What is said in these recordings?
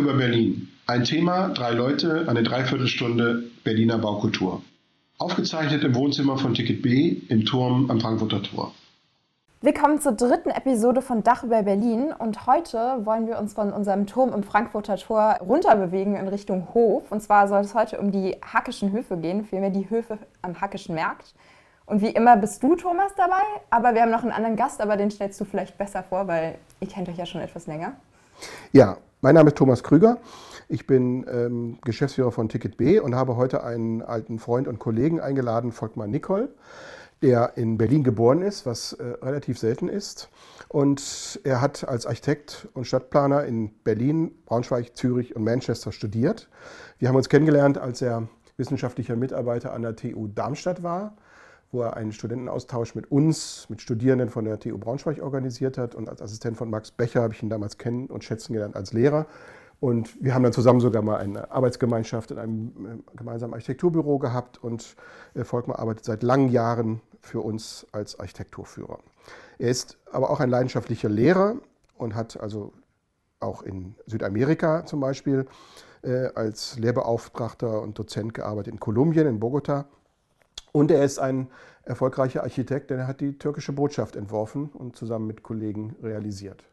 über Berlin. Ein Thema, drei Leute, eine Dreiviertelstunde Berliner Baukultur. Aufgezeichnet im Wohnzimmer von Ticket B im Turm am Frankfurter Tor. Willkommen zur dritten Episode von Dach über Berlin und heute wollen wir uns von unserem Turm im Frankfurter Tor runterbewegen in Richtung Hof. Und zwar soll es heute um die Hackischen Höfe gehen, vielmehr die Höfe am Hackischen Markt. Und wie immer bist du, Thomas, dabei, aber wir haben noch einen anderen Gast, aber den stellst du vielleicht besser vor, weil ihr kennt euch ja schon etwas länger. Ja, mein Name ist Thomas Krüger. Ich bin ähm, Geschäftsführer von Ticket B und habe heute einen alten Freund und Kollegen eingeladen, Volkmar Nicol der in Berlin geboren ist, was äh, relativ selten ist. Und er hat als Architekt und Stadtplaner in Berlin, Braunschweig, Zürich und Manchester studiert. Wir haben uns kennengelernt, als er wissenschaftlicher Mitarbeiter an der TU Darmstadt war, wo er einen Studentenaustausch mit uns, mit Studierenden von der TU Braunschweig organisiert hat. Und als Assistent von Max Becher habe ich ihn damals kennen und schätzen gelernt als Lehrer. Und wir haben dann zusammen sogar mal eine Arbeitsgemeinschaft in einem äh, gemeinsamen Architekturbüro gehabt. Und äh, Volkmar arbeitet seit langen Jahren für uns als Architekturführer. Er ist aber auch ein leidenschaftlicher Lehrer und hat also auch in Südamerika zum Beispiel äh, als Lehrbeauftragter und Dozent gearbeitet in Kolumbien, in Bogota. Und er ist ein erfolgreicher Architekt, denn er hat die türkische Botschaft entworfen und zusammen mit Kollegen realisiert.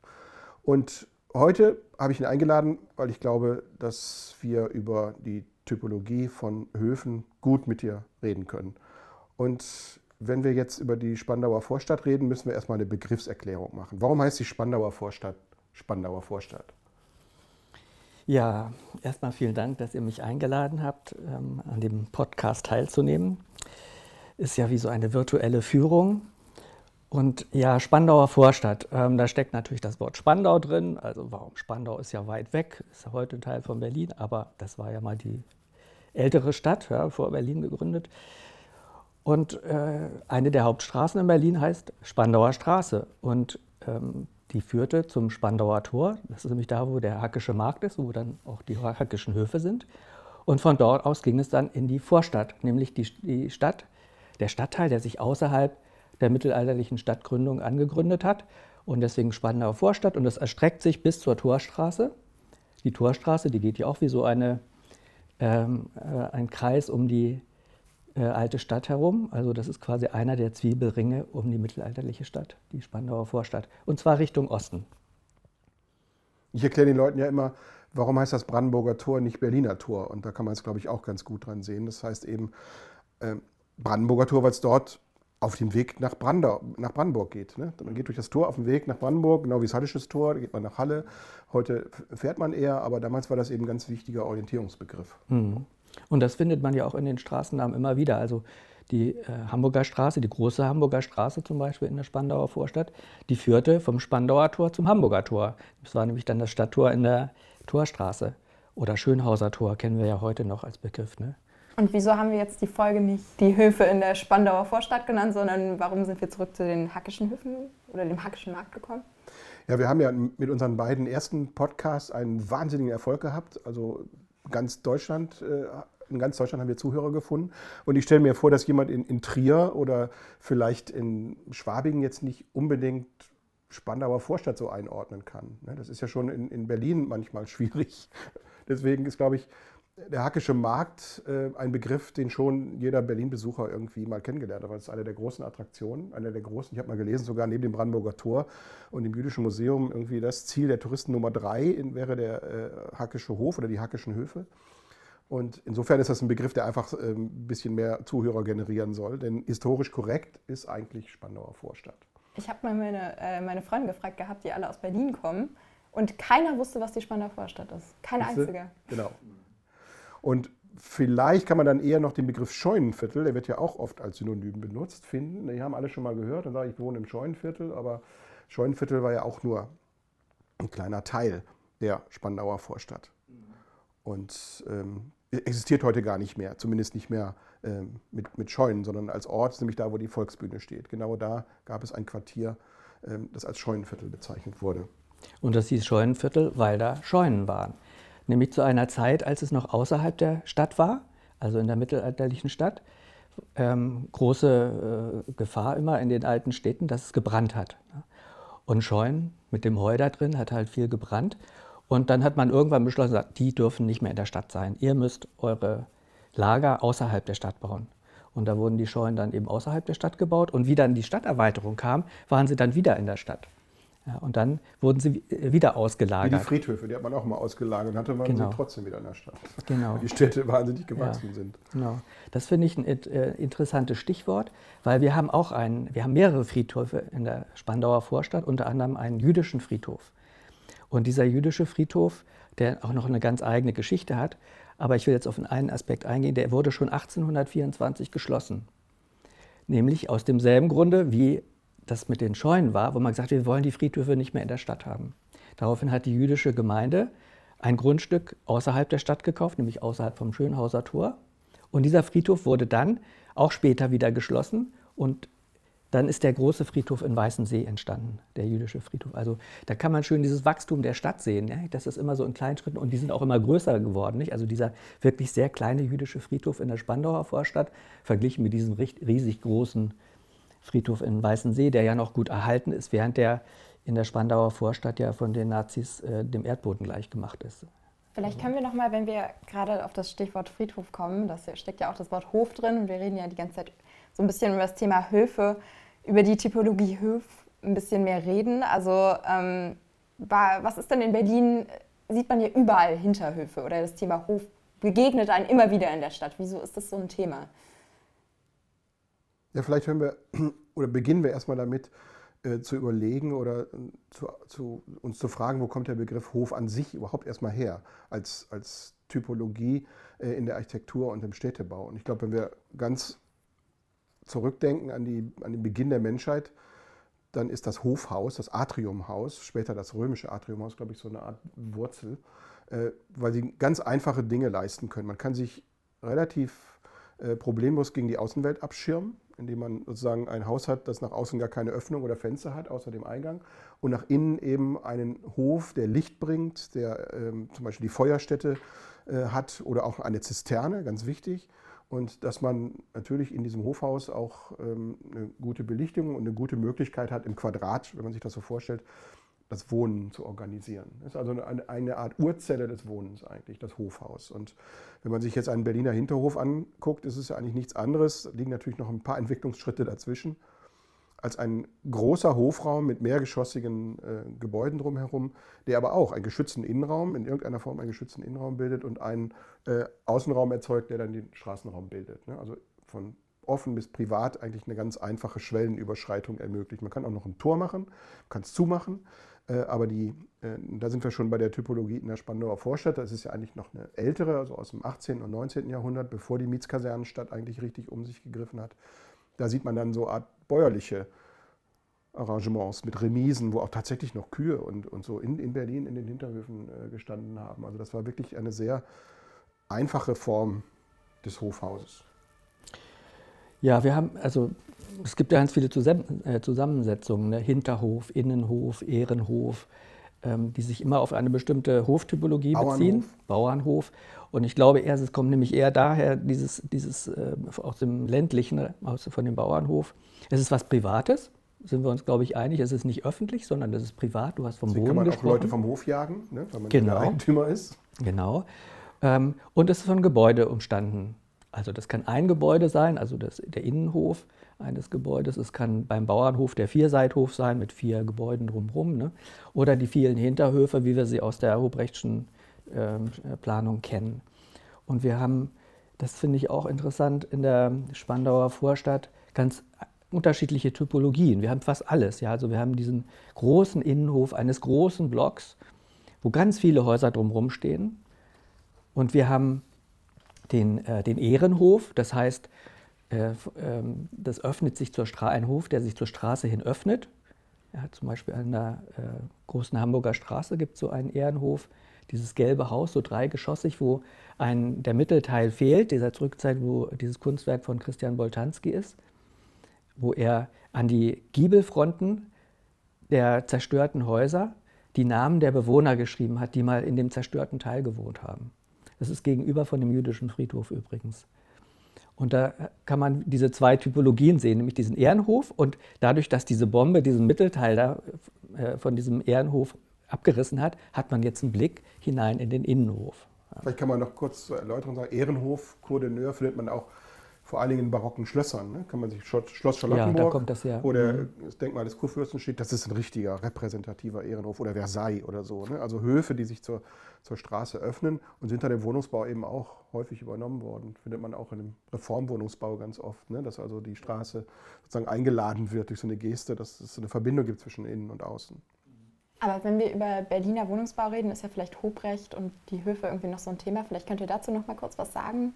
Und Heute habe ich ihn eingeladen, weil ich glaube, dass wir über die Typologie von Höfen gut mit dir reden können. Und wenn wir jetzt über die Spandauer Vorstadt reden, müssen wir erstmal eine Begriffserklärung machen. Warum heißt die Spandauer Vorstadt Spandauer Vorstadt? Ja, erstmal vielen Dank, dass ihr mich eingeladen habt, ähm, an dem Podcast teilzunehmen. Ist ja wie so eine virtuelle Führung. Und ja, Spandauer Vorstadt, ähm, da steckt natürlich das Wort Spandau drin. Also warum? Spandau ist ja weit weg, ist ja heute Teil von Berlin, aber das war ja mal die ältere Stadt, ja, vor Berlin gegründet. Und äh, eine der Hauptstraßen in Berlin heißt Spandauer Straße. Und ähm, die führte zum Spandauer Tor. Das ist nämlich da, wo der Hackische Markt ist, wo dann auch die Hackischen Höfe sind. Und von dort aus ging es dann in die Vorstadt, nämlich die, die Stadt, der Stadtteil, der sich außerhalb der mittelalterlichen Stadtgründung angegründet hat. Und deswegen Spandauer Vorstadt. Und das erstreckt sich bis zur Torstraße. Die Torstraße, die geht ja auch wie so eine, ähm, äh, ein Kreis um die äh, alte Stadt herum. Also das ist quasi einer der Zwiebelringe um die mittelalterliche Stadt, die Spandauer Vorstadt. Und zwar Richtung Osten. Ich erkläre den Leuten ja immer, warum heißt das Brandenburger Tor nicht Berliner Tor? Und da kann man es, glaube ich, auch ganz gut dran sehen. Das heißt eben äh, Brandenburger Tor, weil es dort auf dem Weg nach, Brandau, nach Brandenburg geht. Ne? Man geht durch das Tor auf dem Weg nach Brandenburg, genau wie das Hallisches Tor, da geht man nach Halle. Heute fährt man eher, aber damals war das eben ein ganz wichtiger Orientierungsbegriff. Mhm. Und das findet man ja auch in den Straßennamen immer wieder. Also die äh, Hamburger Straße, die große Hamburger Straße zum Beispiel in der Spandauer Vorstadt, die führte vom Spandauer Tor zum Hamburger Tor. Das war nämlich dann das Stadttor in der Torstraße. Oder Schönhauser Tor kennen wir ja heute noch als Begriff. Ne? Und wieso haben wir jetzt die Folge nicht die Höfe in der Spandauer Vorstadt genannt, sondern warum sind wir zurück zu den Hackischen Höfen oder dem Hackischen Markt gekommen? Ja, wir haben ja mit unseren beiden ersten Podcasts einen wahnsinnigen Erfolg gehabt. Also ganz Deutschland, äh, in ganz Deutschland haben wir Zuhörer gefunden. Und ich stelle mir vor, dass jemand in, in Trier oder vielleicht in Schwabing jetzt nicht unbedingt Spandauer Vorstadt so einordnen kann. Ne, das ist ja schon in, in Berlin manchmal schwierig. Deswegen ist, glaube ich, der Hackische Markt, äh, ein Begriff, den schon jeder Berlin-Besucher irgendwie mal kennengelernt hat. Das ist eine der großen Attraktionen, eine der großen, ich habe mal gelesen, sogar neben dem Brandenburger Tor und dem Jüdischen Museum irgendwie das Ziel der Touristen Nummer drei wäre der äh, Hackische Hof oder die Hackischen Höfe. Und insofern ist das ein Begriff, der einfach äh, ein bisschen mehr Zuhörer generieren soll, denn historisch korrekt ist eigentlich Spandauer Vorstadt. Ich habe mal meine, äh, meine Freunde gefragt gehabt, die alle aus Berlin kommen. Und keiner wusste, was die Spandauer Vorstadt ist. Keine einzige. Genau. Und vielleicht kann man dann eher noch den Begriff Scheunenviertel, der wird ja auch oft als Synonym benutzt, finden. Die haben alle schon mal gehört und sagen, ich wohne im Scheunenviertel, aber Scheunenviertel war ja auch nur ein kleiner Teil der Spandauer Vorstadt. Und ähm, existiert heute gar nicht mehr, zumindest nicht mehr ähm, mit, mit Scheunen, sondern als Ort, nämlich da, wo die Volksbühne steht. Genau da gab es ein Quartier, ähm, das als Scheunenviertel bezeichnet wurde. Und das hieß Scheunenviertel, weil da Scheunen waren nämlich zu einer Zeit, als es noch außerhalb der Stadt war, also in der mittelalterlichen Stadt. Ähm, große äh, Gefahr immer in den alten Städten, dass es gebrannt hat. Und Scheunen mit dem Heu da drin hat halt viel gebrannt. Und dann hat man irgendwann beschlossen, die dürfen nicht mehr in der Stadt sein. Ihr müsst eure Lager außerhalb der Stadt bauen. Und da wurden die Scheunen dann eben außerhalb der Stadt gebaut. Und wie dann die Stadterweiterung kam, waren sie dann wieder in der Stadt. Ja, und dann wurden sie wieder ausgelagert. Wie die Friedhöfe, die hat man auch mal ausgelagert und hatte man genau. sie trotzdem wieder in der Stadt. Genau. Weil die Städte wahnsinnig gewachsen ja, sind. Genau. Das finde ich ein äh, interessantes Stichwort, weil wir haben auch einen, wir haben mehrere Friedhöfe in der Spandauer Vorstadt, unter anderem einen jüdischen Friedhof. Und dieser jüdische Friedhof, der auch noch eine ganz eigene Geschichte hat, aber ich will jetzt auf einen Aspekt eingehen, der wurde schon 1824 geschlossen. Nämlich aus demselben Grunde, wie das mit den Scheunen war, wo man gesagt hat, wir wollen die Friedhöfe nicht mehr in der Stadt haben. Daraufhin hat die jüdische Gemeinde ein Grundstück außerhalb der Stadt gekauft, nämlich außerhalb vom Schönhauser Tor. Und dieser Friedhof wurde dann auch später wieder geschlossen und dann ist der große Friedhof in Weißensee entstanden, der jüdische Friedhof. Also da kann man schön dieses Wachstum der Stadt sehen. Ja? Das ist immer so in kleinen Schritten und die sind auch immer größer geworden. Nicht? Also dieser wirklich sehr kleine jüdische Friedhof in der Spandauer Vorstadt, verglichen mit diesem riesig großen Friedhof in Weißensee, der ja noch gut erhalten ist, während der in der Spandauer Vorstadt ja von den Nazis äh, dem Erdboden gleichgemacht ist. Vielleicht können wir noch mal, wenn wir gerade auf das Stichwort Friedhof kommen, da steckt ja auch das Wort Hof drin und wir reden ja die ganze Zeit so ein bisschen über das Thema Höfe, über die Typologie Höf ein bisschen mehr reden. Also ähm, was ist denn in Berlin, sieht man ja überall Hinterhöfe oder das Thema Hof begegnet einem immer wieder in der Stadt. Wieso ist das so ein Thema? Ja, vielleicht hören wir oder beginnen wir erstmal damit äh, zu überlegen oder äh, zu, zu, uns zu fragen, wo kommt der Begriff Hof an sich überhaupt erstmal her als, als Typologie äh, in der Architektur und im Städtebau. Und ich glaube, wenn wir ganz zurückdenken an, die, an den Beginn der Menschheit, dann ist das Hofhaus, das Atriumhaus, später das römische Atriumhaus, glaube ich, so eine Art Wurzel, äh, weil sie ganz einfache Dinge leisten können. Man kann sich relativ äh, problemlos gegen die Außenwelt abschirmen, indem man sozusagen ein Haus hat, das nach außen gar keine Öffnung oder Fenster hat, außer dem Eingang, und nach innen eben einen Hof, der Licht bringt, der ähm, zum Beispiel die Feuerstätte äh, hat oder auch eine Zisterne, ganz wichtig. Und dass man natürlich in diesem Hofhaus auch ähm, eine gute Belichtung und eine gute Möglichkeit hat, im Quadrat, wenn man sich das so vorstellt, das Wohnen zu organisieren. Das ist also eine, eine, Art Urzelle des Wohnens eigentlich, das Hofhaus. Und wenn man sich jetzt einen Berliner Hinterhof anguckt, ist es ja eigentlich nichts anderes, da liegen natürlich noch ein paar Entwicklungsschritte dazwischen als ein großer Hofraum mit mehrgeschossigen äh, Gebäuden drumherum, der aber auch einen geschützten Innenraum, in irgendeiner Form einen geschützten Innenraum bildet und einen äh, Außenraum erzeugt, der dann den Straßenraum bildet. Ne? Also von offen bis privat eigentlich eine ganz einfache Schwellenüberschreitung ermöglicht. Man kann auch noch ein Tor machen, kann es zumachen, aber die, äh, da sind wir schon bei der Typologie in der Spandauer Vorstadt. Das ist ja eigentlich noch eine ältere, also aus dem 18. und 19. Jahrhundert, bevor die Mietskasernenstadt eigentlich richtig um sich gegriffen hat. Da sieht man dann so Art bäuerliche Arrangements mit Remisen, wo auch tatsächlich noch Kühe und, und so in, in Berlin in den Hinterhöfen äh, gestanden haben. Also das war wirklich eine sehr einfache Form des Hofhauses. Ja, wir haben, also es gibt ja ganz viele äh, Zusammensetzungen, ne? Hinterhof, Innenhof, Ehrenhof, ähm, die sich immer auf eine bestimmte Hoftypologie Bauernhof. beziehen. Bauernhof. Und ich glaube eher, es kommt nämlich eher daher, dieses, dieses äh, aus dem ländlichen, aus, von dem Bauernhof. Es ist was Privates, sind wir uns, glaube ich, einig. Es ist nicht öffentlich, sondern es ist privat. Du hast vom Deswegen Wohnen kann man gesprochen. auch Leute vom Hof jagen, ne, weil man genau. Eigentümer ist. Genau. Ähm, und es ist von Gebäude umstanden. Also das kann ein Gebäude sein, also das, der Innenhof eines Gebäudes. Es kann beim Bauernhof der Vierseithof sein mit vier Gebäuden drumherum. Ne? Oder die vielen Hinterhöfe, wie wir sie aus der Hobrechtschen äh, Planung kennen. Und wir haben, das finde ich auch interessant, in der Spandauer Vorstadt ganz unterschiedliche Typologien. Wir haben fast alles. Ja? Also wir haben diesen großen Innenhof eines großen Blocks, wo ganz viele Häuser drumherum stehen. Und wir haben den, äh, den Ehrenhof, das heißt, äh, ähm, das öffnet sich zur Straße, ein Hof, der sich zur Straße hin öffnet. Ja, zum Beispiel an der äh, großen Hamburger Straße gibt es so einen Ehrenhof, dieses gelbe Haus, so dreigeschossig, wo ein, der Mittelteil fehlt, dieser Zurückzeit, wo dieses Kunstwerk von Christian Boltanski ist, wo er an die Giebelfronten der zerstörten Häuser die Namen der Bewohner geschrieben hat, die mal in dem zerstörten Teil gewohnt haben. Das ist gegenüber von dem jüdischen Friedhof übrigens. Und da kann man diese zwei Typologien sehen, nämlich diesen Ehrenhof und dadurch, dass diese Bombe diesen Mittelteil da, äh, von diesem Ehrenhof abgerissen hat, hat man jetzt einen Blick hinein in den Innenhof. Vielleicht kann man noch kurz zur Erläuterung sagen, Ehrenhof, Cour findet man auch vor allen Dingen in barocken Schlössern. Ne? Kann man sich Schloss Charlottenburg, ja, da kommt das her. wo der, mhm. das Denkmal des Kurfürsten steht, das ist ein richtiger repräsentativer Ehrenhof oder Versailles oder so. Ne? Also Höfe, die sich zur, zur Straße öffnen und sind dann im Wohnungsbau eben auch häufig übernommen worden. Findet man auch in dem Reformwohnungsbau ganz oft, ne? dass also die Straße sozusagen eingeladen wird durch so eine Geste, dass es so eine Verbindung gibt zwischen innen und außen. Aber wenn wir über Berliner Wohnungsbau reden, ist ja vielleicht Hobrecht und die Höfe irgendwie noch so ein Thema. Vielleicht könnt ihr dazu noch mal kurz was sagen.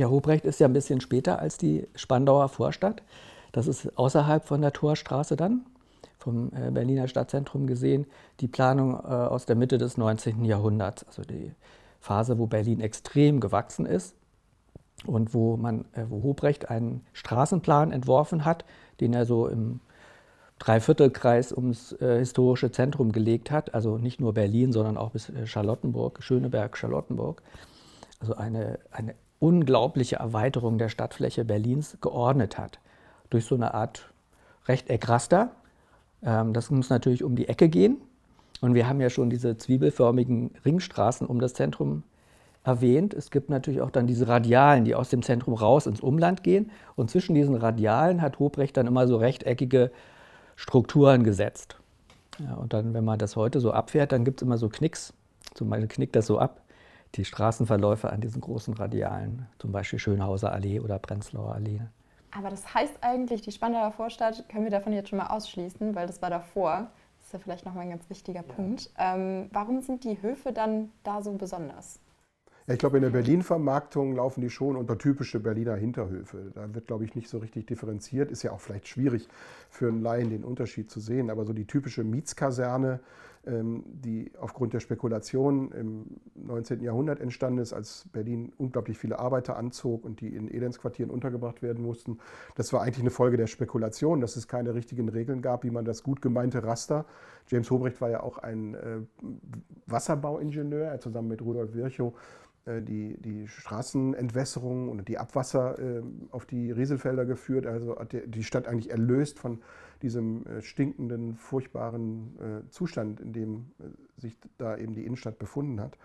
Ja, Hobrecht ist ja ein bisschen später als die Spandauer Vorstadt. Das ist außerhalb von der Torstraße dann, vom äh, Berliner Stadtzentrum gesehen, die Planung äh, aus der Mitte des 19. Jahrhunderts, also die Phase, wo Berlin extrem gewachsen ist und wo, man, äh, wo Hobrecht einen Straßenplan entworfen hat, den er so im Dreiviertelkreis ums historische Zentrum gelegt hat, also nicht nur Berlin, sondern auch bis Charlottenburg, Schöneberg, Charlottenburg. Also eine, eine unglaubliche Erweiterung der Stadtfläche Berlins geordnet hat. Durch so eine Art Rechteckraster. Ähm, das muss natürlich um die Ecke gehen. Und wir haben ja schon diese zwiebelförmigen Ringstraßen um das Zentrum erwähnt. Es gibt natürlich auch dann diese Radialen, die aus dem Zentrum raus ins Umland gehen. Und zwischen diesen Radialen hat Hobrecht dann immer so rechteckige Strukturen gesetzt. Ja, und dann, wenn man das heute so abfährt, dann gibt es immer so Knicks. Zum Beispiel knickt das so ab, die Straßenverläufe an diesen großen Radialen, zum Beispiel Schönhauser Allee oder Prenzlauer Allee. Aber das heißt eigentlich, die Spandauer Vorstadt können wir davon jetzt schon mal ausschließen, weil das war davor. Das ist ja vielleicht nochmal ein ganz wichtiger ja. Punkt. Ähm, warum sind die Höfe dann da so besonders? Ja, ich glaube, in der Berlin-Vermarktung laufen die schon unter typische Berliner Hinterhöfe. Da wird, glaube ich, nicht so richtig differenziert. Ist ja auch vielleicht schwierig für einen Laien den Unterschied zu sehen. Aber so die typische Mietskaserne, die aufgrund der Spekulation im 19. Jahrhundert entstanden ist, als Berlin unglaublich viele Arbeiter anzog und die in Elendsquartieren untergebracht werden mussten, das war eigentlich eine Folge der Spekulation, dass es keine richtigen Regeln gab, wie man das gut gemeinte Raster. James Hobrecht war ja auch ein äh, Wasserbauingenieur, er zusammen mit Rudolf Virchow die, die Straßenentwässerung und die Abwasser äh, auf die Rieselfelder geführt. Also hat die Stadt eigentlich erlöst von diesem äh, stinkenden, furchtbaren Zustand, in dem sich da eben die Innenstadt befunden hat.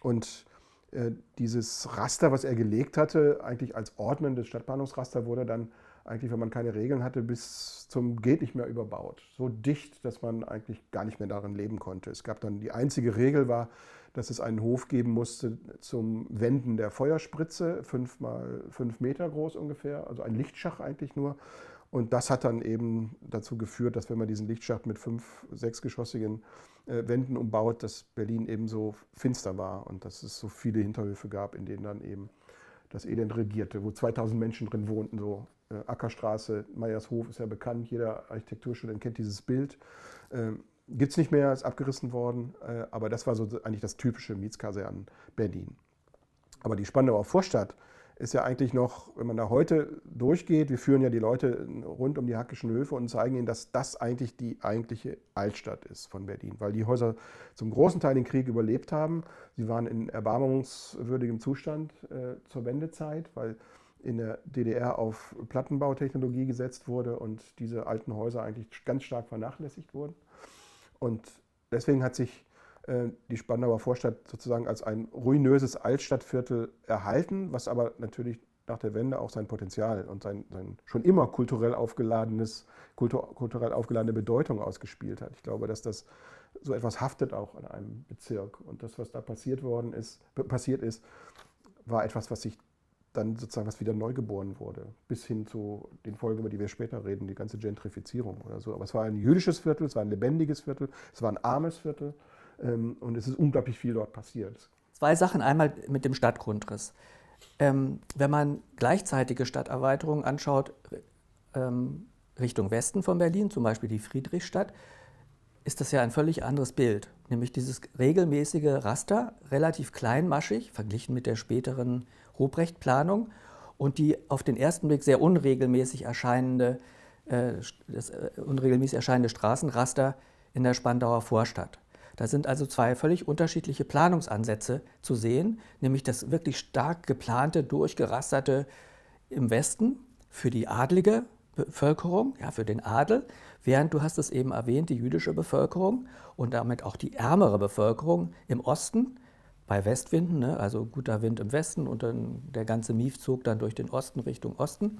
Und dieses Raster, was er gelegt hatte, eigentlich als ordnendes Stadtplanungsraster, wurde dann eigentlich, wenn man keine Regeln hatte, bis zum geht nicht mehr überbaut. So dicht, dass man eigentlich gar nicht mehr darin leben konnte. Es gab dann die einzige Regel war, dass es einen Hof geben musste zum Wenden der Feuerspritze, fünf mal fünf Meter groß ungefähr, also ein Lichtschacht eigentlich nur. Und das hat dann eben dazu geführt, dass wenn man diesen Lichtschacht mit fünf, sechsgeschossigen äh, Wänden umbaut, dass Berlin eben so finster war und dass es so viele Hinterhöfe gab, in denen dann eben das Elend regierte, wo 2000 Menschen drin wohnten, so äh, Ackerstraße, Meyershof ist ja bekannt, jeder Architekturstudent kennt dieses Bild. Gibt es nicht mehr, ist abgerissen worden, äh, aber das war so eigentlich das typische Mietskasernen Berlin. Aber die Spandauer Vorstadt ist ja eigentlich noch, wenn man da heute durchgeht, wir führen ja die Leute rund um die Hackischen Höfe und zeigen ihnen, dass das eigentlich die eigentliche Altstadt ist von Berlin, weil die Häuser zum großen Teil den Krieg überlebt haben. Sie waren in erbarmungswürdigem Zustand äh, zur Wendezeit, weil in der DDR auf Plattenbautechnologie gesetzt wurde und diese alten Häuser eigentlich ganz stark vernachlässigt wurden. Und deswegen hat sich äh, die Spandauer Vorstadt sozusagen als ein ruinöses Altstadtviertel erhalten, was aber natürlich nach der Wende auch sein Potenzial und sein, sein schon immer kulturell aufgeladenes, kultur, kulturell aufgeladene Bedeutung ausgespielt hat. Ich glaube, dass das so etwas haftet auch an einem Bezirk. Und das, was da passiert worden ist, passiert ist, war etwas, was sich dann sozusagen was wieder neu geboren wurde, bis hin zu den Folgen, über die wir später reden, die ganze Gentrifizierung oder so. Aber es war ein jüdisches Viertel, es war ein lebendiges Viertel, es war ein armes Viertel ähm, und es ist unglaublich viel dort passiert. Zwei Sachen, einmal mit dem Stadtgrundriss. Ähm, wenn man gleichzeitige Stadterweiterungen anschaut, ähm, Richtung Westen von Berlin, zum Beispiel die Friedrichstadt, ist das ja ein völlig anderes Bild. Nämlich dieses regelmäßige Raster, relativ kleinmaschig, verglichen mit der späteren Ruprecht-Planung und die auf den ersten Blick sehr unregelmäßig erscheinende, äh, das äh, unregelmäßig erscheinende Straßenraster in der Spandauer Vorstadt. Da sind also zwei völlig unterschiedliche Planungsansätze zu sehen, nämlich das wirklich stark geplante, durchgerasterte im Westen für die Adlige, Bevölkerung, ja, für den Adel, während du hast es eben erwähnt, die jüdische Bevölkerung und damit auch die ärmere Bevölkerung im Osten bei Westwinden, ne, also guter Wind im Westen und dann der ganze Mief zog dann durch den Osten Richtung Osten.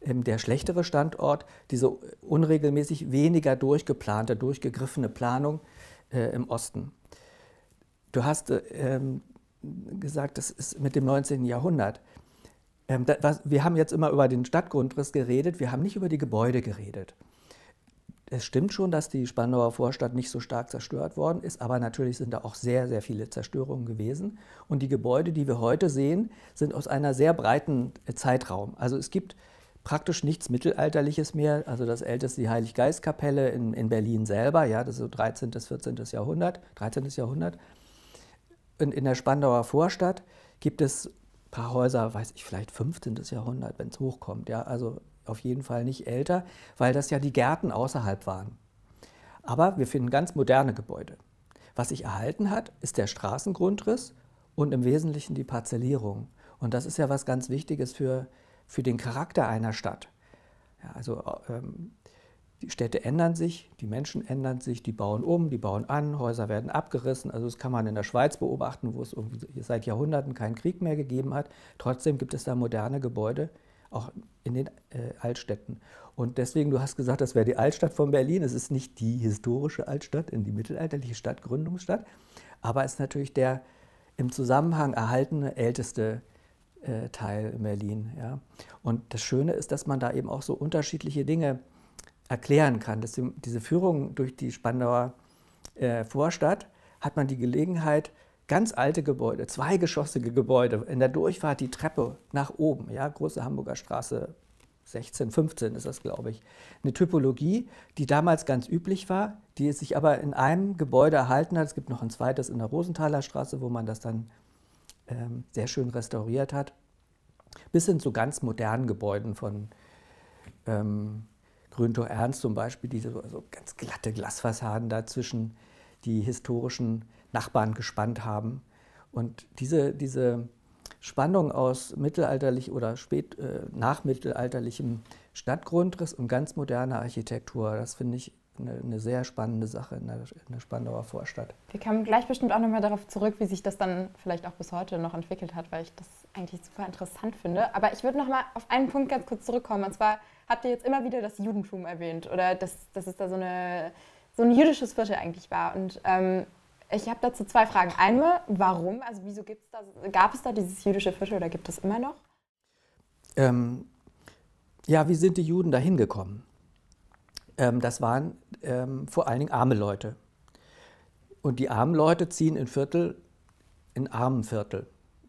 Ähm, der schlechtere Standort, diese unregelmäßig weniger durchgeplante, durchgegriffene Planung äh, im Osten. Du hast äh, gesagt, das ist mit dem 19. Jahrhundert. Ähm, das, was, wir haben jetzt immer über den Stadtgrundriss geredet, wir haben nicht über die Gebäude geredet. Es stimmt schon, dass die Spandauer Vorstadt nicht so stark zerstört worden ist, aber natürlich sind da auch sehr, sehr viele Zerstörungen gewesen. Und die Gebäude, die wir heute sehen, sind aus einer sehr breiten äh, Zeitraum. Also es gibt praktisch nichts Mittelalterliches mehr. Also das älteste, die Heiliggeistkapelle in, in Berlin selber, ja, das ist so 13. bis 14. Jahrhundert, 13. Jahrhundert. Und in der Spandauer Vorstadt gibt es ein paar Häuser, weiß ich, vielleicht 15. Jahrhundert, wenn es hochkommt, ja, also auf jeden Fall nicht älter, weil das ja die Gärten außerhalb waren. Aber wir finden ganz moderne Gebäude. Was sich erhalten hat, ist der Straßengrundriss und im Wesentlichen die Parzellierung. Und das ist ja was ganz Wichtiges für, für den Charakter einer Stadt. Ja, also ähm, die Städte ändern sich, die Menschen ändern sich, die bauen um, die bauen an, Häuser werden abgerissen. Also das kann man in der Schweiz beobachten, wo es seit Jahrhunderten keinen Krieg mehr gegeben hat. Trotzdem gibt es da moderne Gebäude, auch in den äh, Altstädten. Und deswegen, du hast gesagt, das wäre die Altstadt von Berlin. Es ist nicht die historische Altstadt, in die mittelalterliche Stadt, Gründungsstadt, aber es ist natürlich der im Zusammenhang erhaltene älteste äh, Teil in Berlin. Ja. Und das Schöne ist, dass man da eben auch so unterschiedliche Dinge erklären kann. Die, diese Führung durch die Spandauer äh, Vorstadt hat man die Gelegenheit, ganz alte Gebäude, zweigeschossige Gebäude, in der Durchfahrt die Treppe nach oben, ja, große Hamburger Straße 16, 15 ist das, glaube ich. Eine Typologie, die damals ganz üblich war, die sich aber in einem Gebäude erhalten hat. Es gibt noch ein zweites in der Rosenthaler Straße, wo man das dann ähm, sehr schön restauriert hat. Bis hin zu ganz modernen Gebäuden von ähm, Grüntor Ernst zum Beispiel, diese so ganz glatte Glasfassaden dazwischen die historischen Nachbarn gespannt haben. Und diese, diese Spannung aus mittelalterlich oder spät äh, nachmittelalterlichem Stadtgrundriss und ganz moderner Architektur, das finde ich eine, eine, sehr spannende Sache in der, in der Spandauer Vorstadt. Wir kommen gleich bestimmt auch nochmal darauf zurück, wie sich das dann vielleicht auch bis heute noch entwickelt hat, weil ich das eigentlich super interessant finde. Aber ich würde nochmal auf einen Punkt ganz kurz zurückkommen. Und zwar habt ihr jetzt immer wieder das Judentum erwähnt oder dass, dass es da so, eine, so ein jüdisches Viertel eigentlich war. Und ähm, ich habe dazu zwei Fragen. Einmal, warum? Also wieso gibt's da, gab es da dieses jüdische Viertel oder gibt es immer noch? Ähm, ja, wie sind die Juden da hingekommen? Ähm, das waren ähm, vor allen Dingen arme Leute. Und die armen Leute ziehen in Viertel, in armen Viertel.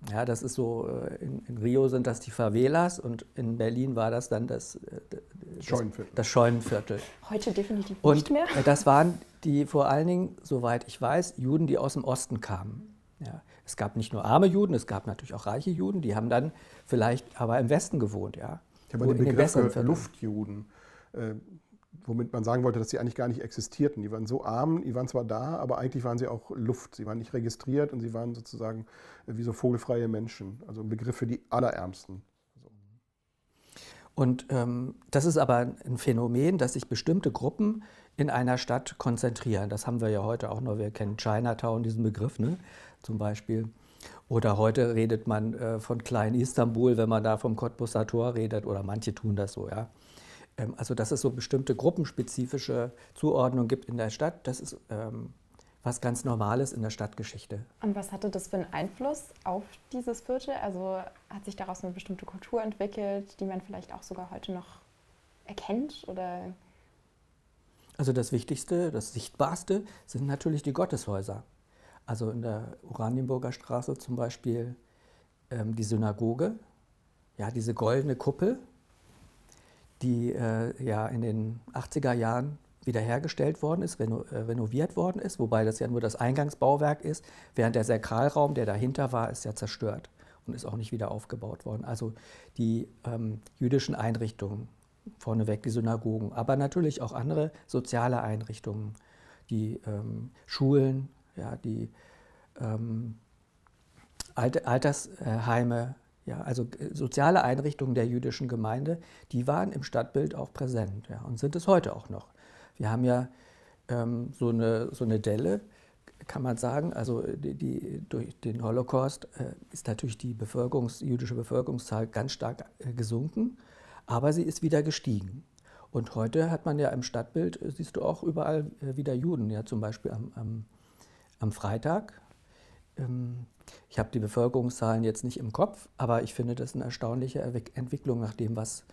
Ja, das ist so, äh, in, in, Rio sind das die Favelas und in Berlin war das dann das, äh, das Scheunenviertel. Das Scheunenviertel. Heute definitiv und nicht mehr. Das waren die vor allen Dingen, soweit ich weiß, Juden, die aus dem Osten kamen. Ja, es gab nicht nur arme Juden, es gab natürlich auch reiche Juden, die haben dann vielleicht aber im Westen gewohnt. Ja. Ich habe den Begriff Luftjuden. Äh, womit man sagen wollte, dass sie eigentlich gar nicht existierten. Die waren so arm, die waren zwar da, aber eigentlich waren sie auch Luft. Sie waren nicht registriert und sie waren sozusagen wie so vogelfreie Menschen. Also ein Begriff für die Allerärmsten. Und ähm, das ist aber ein Phänomen, dass sich bestimmte Gruppen in einer Stadt konzentrieren. Das haben wir ja heute auch noch. Wir kennen Chinatown, diesen Begriff ne? zum Beispiel. Oder heute redet man äh, von Klein Istanbul, wenn man da vom Cottbusser Tor redet. Oder manche tun das so. Ja? Ähm, also dass es so bestimmte gruppenspezifische Zuordnungen gibt in der Stadt, das ist ähm, was ganz Normales in der Stadtgeschichte. Und was hatte das für einen Einfluss auf dieses Viertel? Also hat sich daraus eine bestimmte Kultur entwickelt, die man vielleicht auch sogar heute noch erkennt? Oder? Also das Wichtigste, das Sichtbarste sind natürlich die Gotteshäuser. Also in der Oranienburger Straße zum Beispiel ähm, die Synagoge, ja, diese goldene Kuppel, die äh, ja in den 80er Jahren wiederhergestellt worden ist, reno, äh, renoviert worden ist, wobei das ja nur das Eingangsbauwerk ist, während der Sakralraum, der dahinter war, ist ja zerstört und ist auch nicht wieder aufgebaut worden. Also die ähm, jüdischen Einrichtungen, vorneweg die Synagogen, aber natürlich auch andere soziale Einrichtungen, die ähm, Schulen, ja, die ähm, Alter, Altersheime, Ja, also äh, soziale Einrichtungen der jüdischen Gemeinde, die waren im Stadtbild auch präsent ja, und sind es heute auch noch. Wir haben ja ähm, so, eine, so eine Delle, kann man sagen, also die, die, durch den Holocaust äh, ist natürlich die Bevölkerungs-, jüdische Bevölkerungszahl ganz stark äh, gesunken, aber sie ist wieder gestiegen. Und heute hat man ja im Stadtbild, äh, siehst du auch überall äh, wieder Juden, ja zum Beispiel am, am, am Freitag. Ähm, ich habe die Bevölkerungszahlen jetzt nicht im Kopf, aber ich finde das eine erstaunliche Entwicklung nach dem, was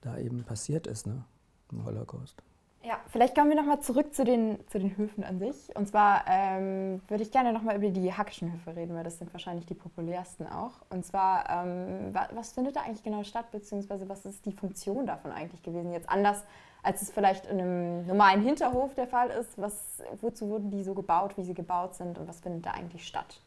da eben passiert ist ne, im Holocaust. Ja, vielleicht kommen wir nochmal zurück zu den, zu den Höfen an sich. Und zwar ähm, würde ich gerne nochmal über die Hackischen Höfe reden, weil das sind wahrscheinlich die populärsten auch. Und zwar, ähm, was, was findet da eigentlich genau statt, beziehungsweise was ist die Funktion davon eigentlich gewesen? Jetzt anders, als es vielleicht in einem normalen Hinterhof der Fall ist. Was, wozu wurden die so gebaut, wie sie gebaut sind und was findet da eigentlich statt?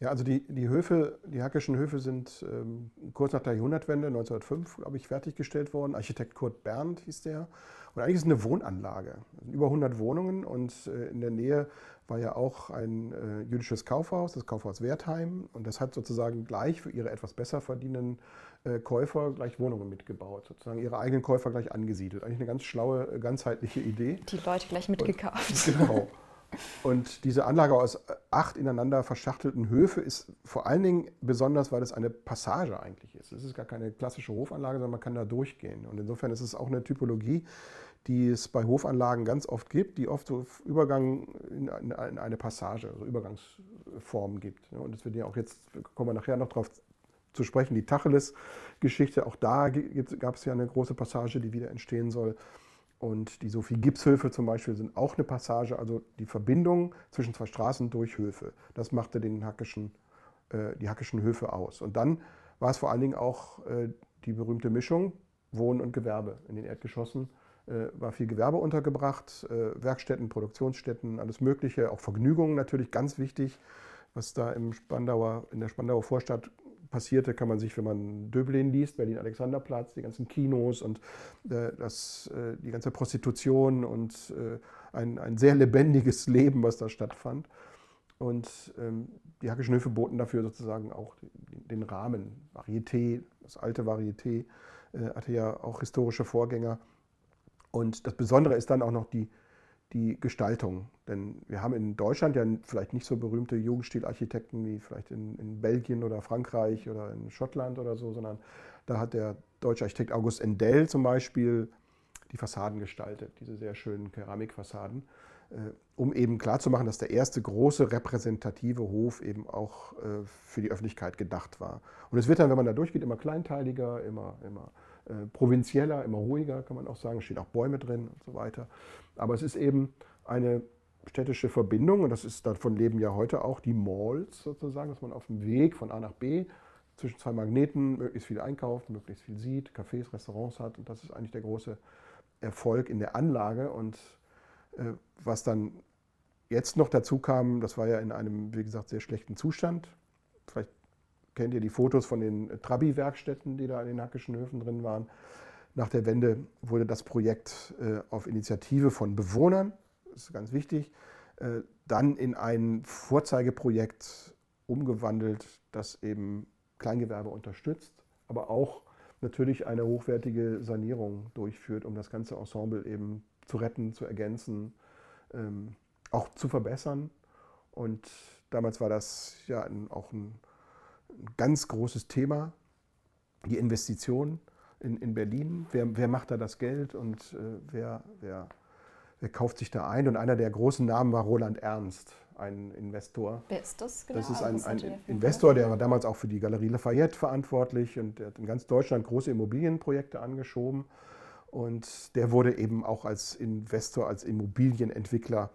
Ja, also die, die Höfe, die Hackischen Höfe sind ähm, kurz nach der Jahrhundertwende, 1905, glaube ich, fertiggestellt worden. Architekt Kurt Berndt hieß der. Und eigentlich ist es eine Wohnanlage. Es sind über 100 Wohnungen und äh, in der Nähe war ja auch ein äh, jüdisches Kaufhaus, das Kaufhaus Wertheim. Und das hat sozusagen gleich für ihre etwas besser verdienenden äh, Käufer gleich Wohnungen mitgebaut, sozusagen ihre eigenen Käufer gleich angesiedelt. Eigentlich eine ganz schlaue, ganzheitliche Idee. Die Leute gleich mitgekauft. Und, genau. Und diese Anlage aus acht ineinander verschachtelten Höfe ist vor allen Dingen besonders, weil es eine Passage eigentlich ist. Es ist gar keine klassische Hofanlage, sondern man kann da durchgehen. Und insofern ist es auch eine Typologie, die es bei Hofanlagen ganz oft gibt, die oft so Übergang in eine Passage, also Übergangsformen gibt. Und das wird ja auch jetzt, kommen wir nachher noch drauf zu sprechen, die Tacheles-Geschichte. Auch da gab es ja eine große Passage, die wieder entstehen soll. Und die Sophie Gipshöfe zum Beispiel sind auch eine Passage, also die Verbindung zwischen zwei Straßen durch Höfe. Das machte den Hackischen, äh, die Hackischen Höfe aus. Und dann war es vor allen Dingen auch äh, die berühmte Mischung Wohnen und Gewerbe. In den Erdgeschossen war viel Gewerbe untergebracht, äh, Werkstätten, Produktionsstätten, alles Mögliche, auch Vergnügungen natürlich ganz wichtig. Was da im Spandauer, in der Spandauer Vorstadt passierte, kann man sich, wenn man Döblin liest, Berlin-Alexanderplatz, die ganzen Kinos und äh, das, äh, die ganze Prostitution und äh, ein, ein sehr lebendiges Leben, was da stattfand. Und ähm, die Hackischen Höfe boten dafür sozusagen auch den, den Rahmen. Varieté, das alte Varieté äh, hatte ja auch historische Vorgänger. Und das Besondere ist dann auch noch die, die Gestaltung. Denn wir haben in Deutschland ja vielleicht nicht so berühmte Jugendstilarchitekten wie vielleicht in, in, Belgien oder Frankreich oder in Schottland oder so, sondern da hat der deutsche Architekt August Endell zum Beispiel die Fassaden gestaltet, diese sehr schönen Keramikfassaden, äh, um eben klarzumachen, dass der erste große repräsentative Hof eben auch äh, für die Öffentlichkeit gedacht war. Und es wird dann, wenn man da durchgeht, immer kleinteiliger, immer, immer äh, provinzieller, immer ruhiger, kann man auch sagen. Stehen auch Bäume drin und so weiter. Aber es ist eben eine städtische Verbindung und das ist davon leben ja heute auch die Malls sozusagen, dass man auf dem Weg von A nach B zwischen zwei Magneten möglichst viel einkauft, möglichst viel sieht, Cafés, Restaurants hat und das ist eigentlich der große Erfolg in der Anlage und äh, was dann jetzt noch dazu kam, das war ja in einem, wie gesagt, sehr schlechten Zustand. Kennt ihr die Fotos von den Trabi-Werkstätten, die da in den Hackischen Höfen drin waren. Nach der Wende wurde das Projekt äh, auf Initiative von Bewohnern, das ist ganz wichtig, äh, dann in ein Vorzeigeprojekt umgewandelt, das eben Kleingewerbe unterstützt, aber auch natürlich eine hochwertige Sanierung durchführt, um das ganze Ensemble eben zu retten, zu ergänzen, ähm, auch zu verbessern. Und damals war das ja auch ein ein ganz großes Thema, die Investition in, in Berlin. Wer, wer macht da das Geld und äh, wer, wer, wer kauft sich da ein? Und einer der großen Namen war Roland Ernst, ein Investor. Wer ist das genau? Das ist ein, ein Investor, der war damals auch für die Galerie Lafayette verantwortlich und der hat in ganz Deutschland große Immobilienprojekte angeschoben. Und der wurde eben auch als Investor, als Immobilienentwickler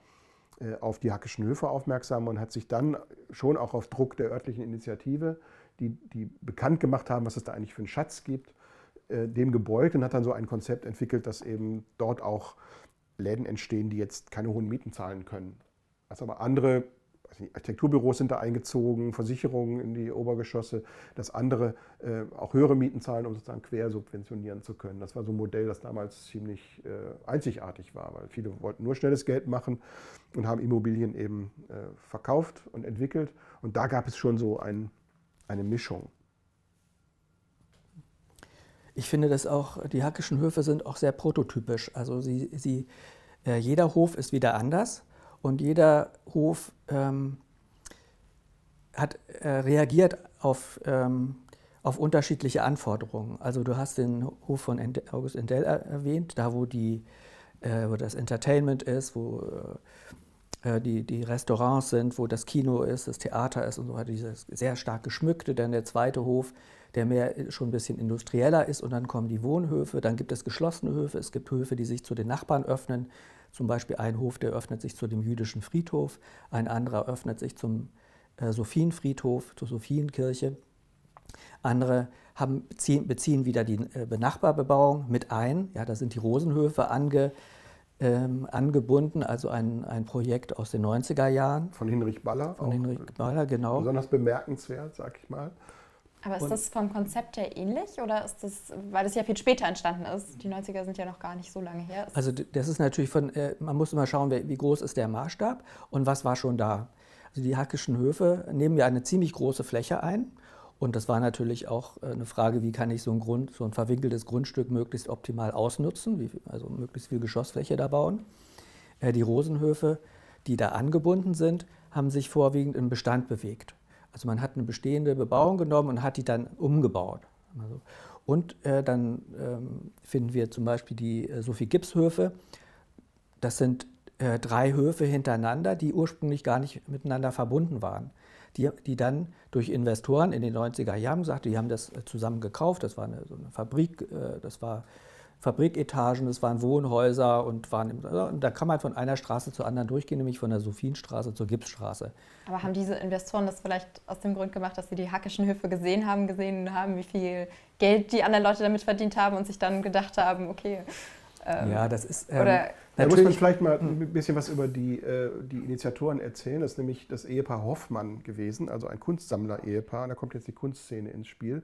auf die Hackischen Höfe aufmerksam und hat sich dann schon auch auf Druck der örtlichen Initiative, die, die bekannt gemacht haben, was es da eigentlich für einen Schatz gibt, äh, dem gebeugt und hat dann so ein Konzept entwickelt, dass eben dort auch Läden entstehen, die jetzt keine hohen Mieten zahlen können. Was aber andere Architekturbüros sind da eingezogen, Versicherungen in die Obergeschosse, dass andere äh, auch höhere Mieten zahlen, um sozusagen quersubventionieren zu können. Das war so ein Modell, das damals ziemlich äh, einzigartig war, weil viele wollten nur schnelles Geld machen und haben Immobilien eben äh, verkauft und entwickelt. Und da gab es schon so ein, eine Mischung. ich finde, dass auch die hackischen Höfe sind auch sehr prototypisch. Also sie, sie, äh, jeder Hof ist wieder anders und jeder Hof ähm, hat äh, reagiert auf, ähm, auf unterschiedliche Anforderungen. Also du hast den Hof von August Endell erwähnt, da wo, die, äh, wo das Entertainment ist, wo äh, die, die Restaurants sind, wo das Kino ist, das Theater ist und so weiter, dieses sehr stark geschmückte. Dann der zweite Hof, der mehr schon ein bisschen industrieller ist und dann kommen die Wohnhöfe, dann gibt es geschlossene Höfe, es gibt Höfe, die sich zu den Nachbarn öffnen. Zum Beispiel ein Hof, der öffnet sich zu dem jüdischen Friedhof, ein anderer öffnet sich zum äh, Sophienfriedhof, zur Sophienkirche. Andere haben, beziehen, beziehen wieder die äh, Benachbarbebauung mit ein. Ja, da sind die Rosenhöfe ange, ähm, angebunden, also ein, ein Projekt aus den 90er Jahren. Von Hinrich Baller. Von Hinrich Baller, genau. Besonders bemerkenswert, sag ich mal. Aber ist und das vom Konzept her ähnlich oder ist das, weil das ja viel später entstanden ist? Die 90er sind ja noch gar nicht so lange her. Also das ist natürlich von, äh, man muss immer schauen, wie groß ist der Maßstab und was war schon da. Also die hackischen Höfe nehmen ja eine ziemlich große Fläche ein. Und das war natürlich auch äh, eine Frage, wie kann ich so ein, Grund, so ein verwinkeltes Grundstück möglichst optimal ausnutzen, wie, also möglichst viel Geschossfläche da bauen. Äh, die Rosenhöfe, die da angebunden sind, haben sich vorwiegend im Bestand bewegt. Also man hat eine bestehende Bebauung genommen und hat die dann umgebaut. Also, und äh, dann ähm, finden wir zum Beispiel die äh, Sophie Gibbs Höfe. Das sind drei Höfe hintereinander, die ursprünglich gar nicht miteinander verbunden waren. Die, die dann durch Investoren in den 90er Jahren sagte, die haben das äh, zusammen gekauft, das war eine, so eine Fabrik, äh, das war Fabriketagen, das waren Wohnhäuser und waren im, und da kann man von einer Straße zur anderen durchgehen, nämlich von der Sophienstraße zur Gipsstraße. Aber haben diese Investoren das vielleicht aus dem Grund gemacht, dass sie die hackischen Höfe gesehen haben, gesehen haben, wie viel Geld die anderen Leute damit verdient haben und sich dann gedacht haben, okay. Ähm, ja, das ist. Ähm, oder da muss man vielleicht mal ein bisschen was über die, äh, die Initiatoren erzählen. Das ist nämlich das Ehepaar Hoffmann gewesen, also ein Kunstsammler-Ehepaar. Da kommt jetzt die Kunstszene ins Spiel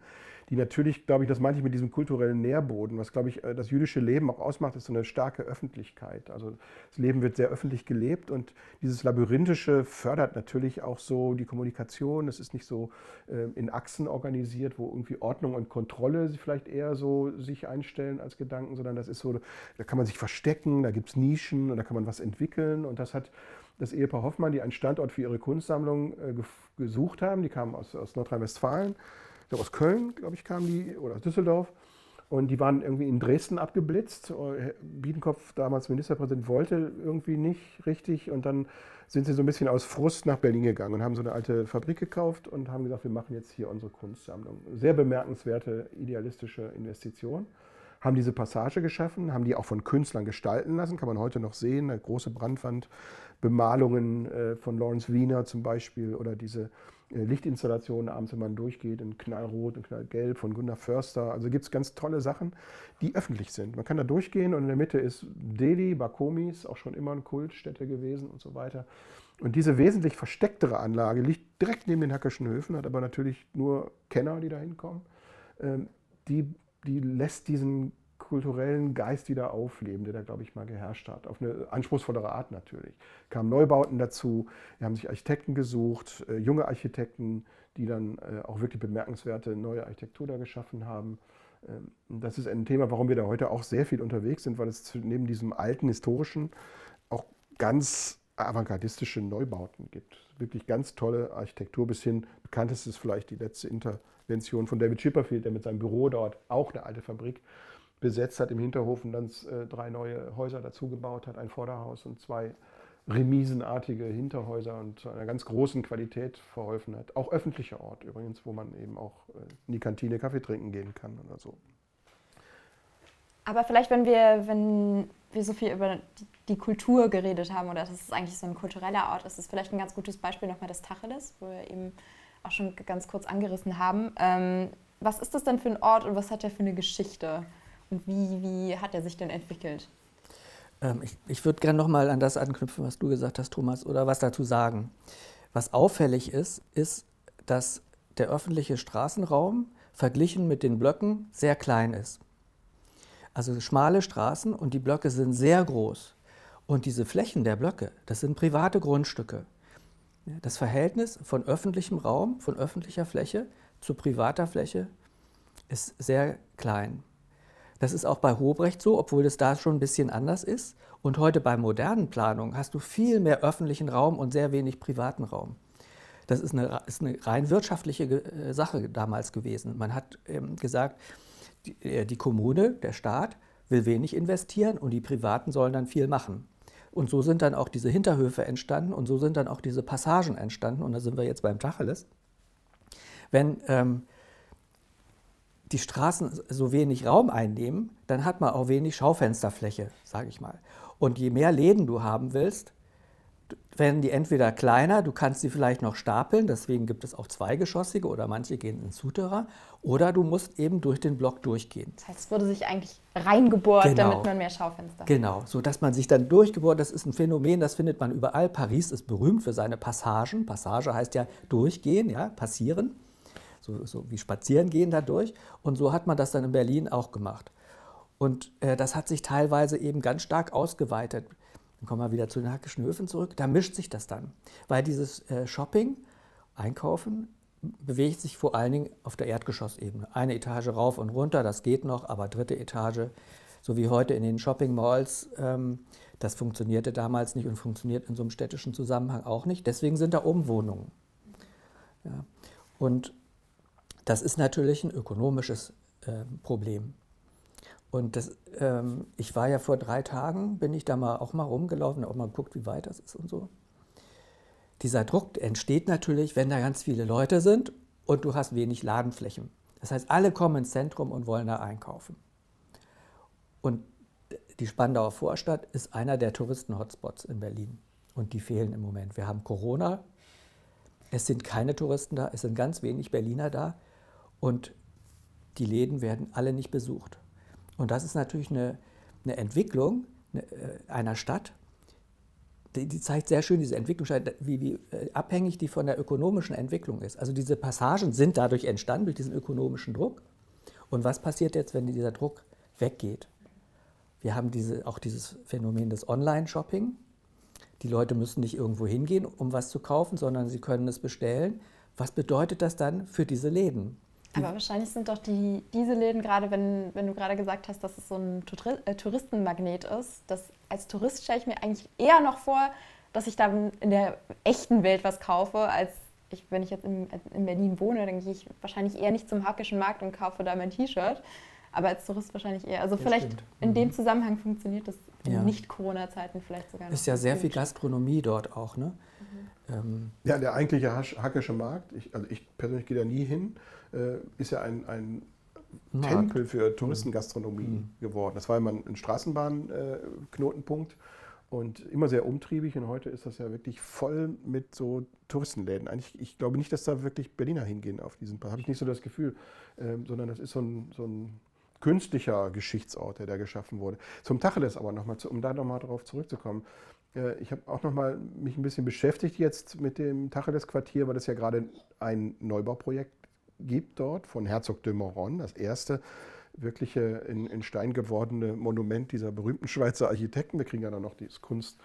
die natürlich, glaube ich, das meinte ich mit diesem kulturellen Nährboden, was, glaube ich, äh, das jüdische Leben auch ausmacht, ist so eine starke Öffentlichkeit. Also das Leben wird sehr öffentlich gelebt und dieses Labyrinthische fördert natürlich auch so die Kommunikation. Es ist nicht so äh, in Achsen organisiert, wo irgendwie Ordnung und Kontrolle vielleicht eher so sich einstellen als Gedanken, sondern das ist so, da kann man sich verstecken, da gibt es Nischen und da kann man was entwickeln und das hat das Ehepaar Hoffmann, die einen Standort für ihre Kunstsammlung äh, gesucht haben, die kamen aus, aus Nordrhein-Westfalen glaube aus Köln, glaube ich, kamen die, oder aus Düsseldorf. Und die waren irgendwie in Dresden abgeblitzt. Biedenkopf, damals Ministerpräsident, wollte irgendwie nicht richtig. Und dann sind sie so ein bisschen aus Frust nach Berlin gegangen und haben so eine alte Fabrik gekauft und haben gesagt, wir machen jetzt hier unsere Kunstsammlung. Sehr bemerkenswerte, idealistische Investition. Haben diese Passage geschaffen, haben die auch von Künstlern gestalten lassen, kann man heute noch sehen. Eine große Brandwandbemalungen äh, von Lawrence Wiener zum Beispiel oder diese äh, Lichtinstallationen abends, wenn man durchgeht, in Knallrot und Knallgelb von Gunnar Förster. Also gibt es ganz tolle Sachen, die öffentlich sind. Man kann da durchgehen und in der Mitte ist Delhi, Bakomis, auch schon immer eine Kultstätte gewesen und so weiter. Und diese wesentlich verstecktere Anlage liegt direkt neben den Hackerschen Höfen, hat aber natürlich nur Kenner, die da hinkommen. Ähm, die, die lässt diesen kulturellen Geist wieder aufleben, der da, glaube ich, mal geherrscht hat. Auf eine anspruchsvollere Art natürlich. Kamen Neubauten dazu, wir haben sich Architekten gesucht, äh, junge Architekten, die dann äh, auch wirklich bemerkenswerte neue Architektur da geschaffen haben. Ähm, das ist ein Thema, warum wir da heute auch sehr viel unterwegs sind, weil es neben diesem alten historischen auch ganz avantgardistische Neubauten gibt. Wirklich ganz tolle Architektur bis hin, bekanntest ist vielleicht die letzte Intervention von David Chipperfield, der mit seinem Büro dort auch eine alte Fabrik besetzt hat im Hinterhof und dann äh, drei neue Häuser dazugebaut hat, ein Vorderhaus und zwei remisenartige Hinterhäuser und zu einer ganz großen Qualität verholfen hat. Auch öffentlicher Ort übrigens, wo man eben auch äh, in die Kantine Kaffee trinken gehen kann oder so. Aber vielleicht, wenn wir, wenn wir so viel über die Kultur geredet haben oder dass es eigentlich so ein kultureller Ort ist, ist vielleicht ein ganz gutes Beispiel nochmal das Tacheles, wo wir eben auch schon ganz kurz angerissen haben. Ähm, was ist das denn für ein Ort und was hat der für eine Geschichte? Und wie, wie hat er sich denn entwickelt? Ähm, ich ich würde gerne nochmal an das anknüpfen, was du gesagt hast, Thomas, oder was dazu sagen. Was auffällig ist, ist, dass der öffentliche Straßenraum verglichen mit den Blöcken sehr klein ist. Also schmale Straßen und die Blöcke sind sehr groß. Und diese Flächen der Blöcke, das sind private Grundstücke. Das Verhältnis von öffentlichem Raum, von öffentlicher Fläche zu privater Fläche ist sehr klein. Das ist auch bei Hobrecht so, obwohl es da schon ein bisschen anders ist. Und heute bei modernen Planungen hast du viel mehr öffentlichen Raum und sehr wenig privaten Raum. Das ist eine, ist eine rein wirtschaftliche äh, Sache damals gewesen. Man hat ähm, gesagt, die, äh, die Kommune, der Staat, will wenig investieren und die Privaten sollen dann viel machen. Und so sind dann auch diese Hinterhöfe entstanden und so sind dann auch diese Passagen entstanden. Und da sind wir jetzt beim Tacheles. Wenn ähm, die Straßen so wenig Raum einnehmen, dann hat man auch wenig Schaufensterfläche, sage ich mal. Und je mehr Läden du haben willst, werden die entweder kleiner, du kannst sie vielleicht noch stapeln, deswegen gibt es auch zweigeschossige oder manche gehen ins Souterrain, oder du musst eben durch den Block durchgehen. Das heißt, es wurde sich eigentlich reingebohrt, genau. damit man mehr Schaufenster hat. Genau, so dass man sich dann durchgebohrt, das ist ein Phänomen, das findet man überall. Paris ist berühmt für seine Passagen. Passage heißt ja durchgehen, ja, passieren so, so wie spazieren gehen dadurch. Und so hat man das dann in Berlin auch gemacht. Und äh, das hat sich teilweise eben ganz stark ausgeweitet. Dann kommen wir wieder zu den Hackischen Höfen zurück. Da mischt sich das dann. Weil dieses äh, Shopping, Einkaufen, bewegt sich vor allen Dingen auf der Erdgeschossebene. Eine Etage rauf und runter, das geht noch, aber dritte Etage, so wie heute in den Shopping Malls, ähm, das funktionierte damals nicht und funktioniert in so einem städtischen Zusammenhang auch nicht. Deswegen sind da oben Wohnungen. Und das ist natürlich ein ökonomisches äh, Problem. Und das, ähm, ich war ja vor drei Tagen, bin ich da mal auch mal rumgelaufen, auch mal geguckt, wie weit das ist und so. Dieser Druck entsteht natürlich, wenn da ganz viele Leute sind und du hast wenig Ladenflächen. Das heißt, alle kommen ins Zentrum und wollen da einkaufen. Und die Spandauer Vorstadt ist einer der Touristen-Hotspots in Berlin. Und die fehlen im Moment. Wir haben Corona. Es sind keine Touristen da, es sind ganz wenig Berliner da. Und die Läden werden alle nicht besucht. Und das ist natürlich eine, eine Entwicklung äh, einer Stadt, die, die, zeigt sehr schön diese Entwicklung, wie, wie äh, abhängig die von der ökonomischen Entwicklung ist. Also diese Passagen sind dadurch entstanden, durch diesen ökonomischen Druck. Und was passiert jetzt, wenn dieser Druck weggeht? Wir haben diese, auch dieses Phänomen des Online-Shopping. Die Leute müssen nicht irgendwo hingehen, um was zu kaufen, sondern sie können es bestellen. Was bedeutet das dann für diese Läden? Aber wahrscheinlich sind doch die, diese Läden, gerade wenn, wenn du gerade gesagt hast, dass es so ein äh, Touristenmagnet ist, dass als Tourist stelle ich mir eigentlich eher noch vor, dass ich dann in der echten Welt was kaufe, als ich, wenn ich jetzt in, in Berlin wohne, dann gehe ich wahrscheinlich eher nicht zum Hackischen Markt und kaufe da mein T-Shirt. Aber als Tourist wahrscheinlich eher. Also das vielleicht stimmt. in dem mhm. Zusammenhang funktioniert das in ja. Nicht-Corona-Zeiten vielleicht sogar noch. Ist ja sehr gut. viel Gastronomie dort auch, ne? Mhm. Ähm. Ja, der eigentliche Hackische Markt, ich, also ich persönlich gehe da nie hin, äh, ist ja ein, ein Tempel für Touristengastronomie mhm. geworden. Das war immer ein Straßenbahnknotenpunkt äh, und immer sehr umtriebig. Und heute ist das ja wirklich voll mit so Touristenläden. Eigentlich, ich glaube nicht, dass da wirklich Berliner hingehen auf diesen Park. Habe ich nicht so das Gefühl, ähm, sondern das ist so ein, so ein künstlicher Geschichtsort, der da geschaffen wurde. Zum Tacheles aber nochmal, um da nochmal drauf zurückzukommen. Äh, ich habe auch nochmal mich ein bisschen beschäftigt jetzt mit dem Tacheles-Quartier, weil das ja gerade ein Neubauprojekt gibt dort von Herzog de Moron, das erste wirkliche in, in, Stein gewordene Monument dieser berühmten Schweizer Architekten. Wir kriegen ja dann noch das Kunst,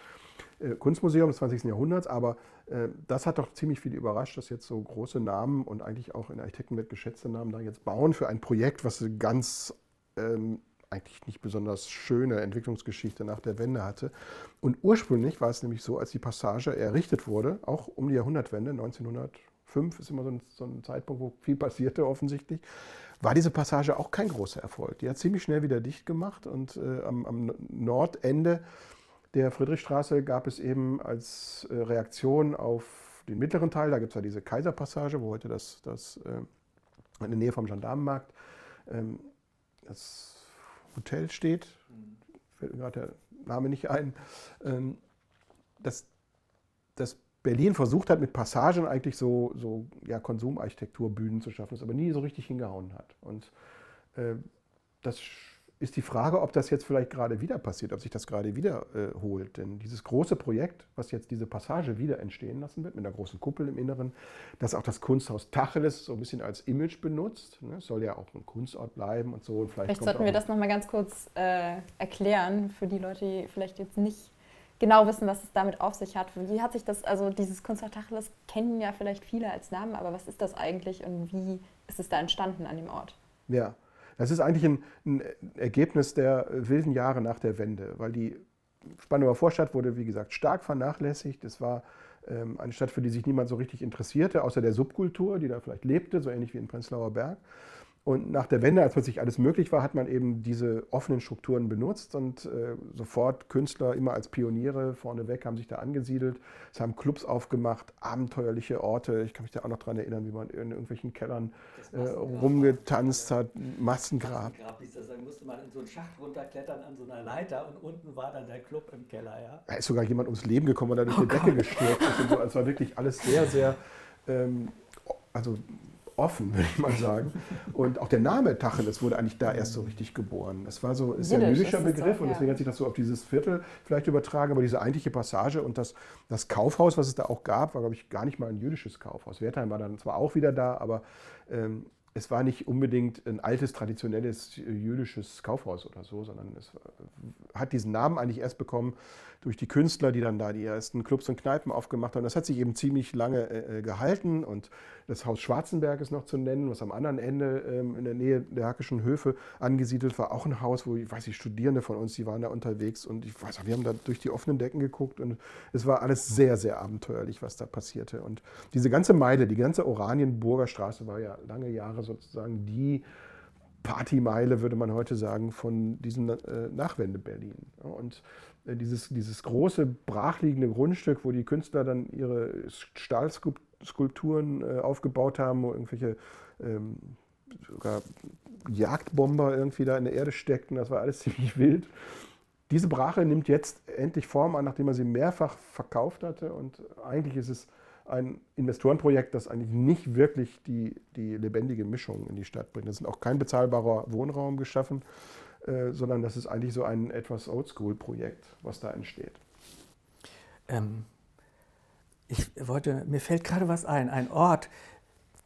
äh, Kunstmuseum des 20. Jahrhunderts, aber äh, das hat doch ziemlich viele überrascht, dass jetzt so große Namen und eigentlich auch in der Architektenwelt geschätzte Namen da jetzt bauen für ein Projekt, was ganz ähm, eigentlich nicht besonders schöne Entwicklungsgeschichte nach der Wende hatte. Und ursprünglich war es nämlich so, als die Passage errichtet wurde, auch um die Jahrhundertwende, 1900 fünf ist immer so ein, so ein Zeitpunkt, wo viel passierte offensichtlich, war diese Passage auch kein großer Erfolg. Die hat ziemlich schnell wieder dicht gemacht und äh, am, am, Nordende der Friedrichstraße gab es eben als äh, Reaktion auf den mittleren Teil, da gibt es ja diese Kaiserpassage, wo heute das, das äh, in der Nähe vom Gendarmenmarkt ähm, das Hotel steht, fällt mir gerade der Name nicht ein, ähm, das, das Berlin versucht hat, mit Passagen eigentlich so, so ja, Konsumarchitekturbühnen zu schaffen, das aber nie so richtig hingehauen hat. Und äh, das ist die Frage, ob das jetzt vielleicht gerade wieder passiert, ob sich das gerade wiederholt. Äh, Denn dieses große Projekt, was jetzt diese Passage wieder entstehen lassen wird, mit einer großen Kuppel im Inneren, das auch das Kunsthaus Tacheles so ein bisschen als Image benutzt, ne, soll ja auch ein Kunstort bleiben und so. Und vielleicht vielleicht sollten wir das nochmal ganz kurz äh, erklären für die Leute, die vielleicht jetzt nicht genau wissen, was es damit auf sich hat. Wie hat sich das, also dieses Kunsthaus Tacheles kennen ja vielleicht viele als Namen, aber was ist das eigentlich und wie ist es da entstanden an dem Ort? Ja, Das ist eigentlich ein, ein Ergebnis der wilden Jahre nach der Wende, weil die Spandauer Vorstadt wurde, wie gesagt, stark vernachlässigt. Es war ähm, eine Stadt, für die sich niemand so richtig interessierte, außer der Subkultur, die da vielleicht lebte, so ähnlich wie in Prenzlauer Berg. Und nach der Wende, als plötzlich alles möglich war, hat man eben diese offenen Strukturen benutzt und äh, sofort Künstler immer als Pioniere vorneweg haben sich da angesiedelt. Es haben Clubs aufgemacht, abenteuerliche Orte. Ich kann mich da auch noch daran erinnern, wie man in irgendwelchen Kellern äh, rumgetanzt hat. Massengrab. Massengrab hieß das. Dann musste man in so einen Schacht runterklettern an so einer Leiter und unten war dann der Club im Keller. Ja? Da ist sogar jemand ums Leben gekommen, weil er durch oh die Decke gestürzt ist. Und so. Also es war wirklich alles sehr, sehr ähm, also offen, würde ich mal sagen. Und auch der Name Tacheles wurde eigentlich da erst so richtig geboren. Das war so, ist ja ein jüdischer Begriff so, und deswegen hat sich das so auf dieses Viertel vielleicht übertragen. Aber diese eigentliche Passage und das, das Kaufhaus, was es da auch gab, war, glaube ich, gar nicht mal ein jüdisches Kaufhaus. Wertheim war dann zwar auch wieder da, aber ähm, es war nicht unbedingt ein altes, traditionelles jüdisches Kaufhaus oder so, sondern es hat diesen Namen eigentlich erst bekommen durch die Künstler, die dann da die ersten Clubs und Kneipen aufgemacht haben. Das hat sich eben ziemlich lange äh, äh gehalten und das Haus Schwarzenberg ist noch zu nennen, was am anderen Ende ähm, in der Nähe der Hackischen Höfe angesiedelt war. Auch ein Haus, wo, ich weiß nicht, Studierende von uns, die waren da unterwegs und ich weiß auch, wir haben da durch die offenen Decken geguckt und es war alles sehr, sehr abenteuerlich, was da passierte. Und diese ganze Meile, die ganze Oranienburger Straße war ja lange Jahre sozusagen die Partymeile, würde man heute sagen, von diesem äh, Nachwende-Berlin. Und äh, dieses, dieses große, brachliegende Grundstück, wo die Künstler dann ihre Stahlskulpturen äh, aufgebaut haben, wo irgendwelche ähm, sogar Jagdbomber irgendwie da in der Erde steckten, das war alles ziemlich wild. Diese Brache nimmt jetzt endlich Form an, nachdem man sie mehrfach verkauft hatte. Und eigentlich ist es ein Investorenprojekt, das eigentlich nicht wirklich die, die lebendige Mischung in die Stadt bringt. Es ist auch kein bezahlbarer Wohnraum geschaffen, äh, sondern das ist eigentlich so ein etwas Oldschool-Projekt, was da entsteht. Ähm, ich wollte, mir fällt gerade was ein, ein Ort,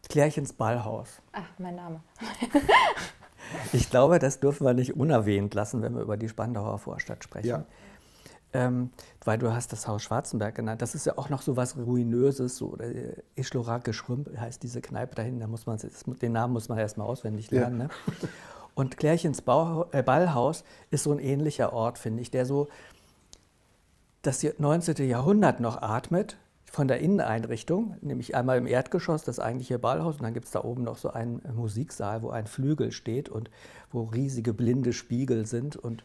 Klärchens Ballhaus. Ach, mein Name. ich glaube, das dürfen wir nicht unerwähnt lassen, wenn wir über die Spandauer Vorstadt sprechen. Ja. Ähm, weil du hast das Haus Schwarzenberg genannt. Das ist ja auch noch so was Ruinöses, so äh, Ischlorake Schrümp heißt diese Kneipe dahin, da muss man, den Namen muss man erstmal auswendig lernen. Ja. Ne? Und Klärchens Bau, äh, Ballhaus ist so ein ähnlicher Ort, finde ich, der so das 19. Jahrhundert noch atmet, von der Inneneinrichtung, nämlich einmal im Erdgeschoss das eigentliche Ballhaus und dann gibt es da oben noch so einen Musiksaal, wo ein Flügel steht und wo riesige blinde Spiegel sind und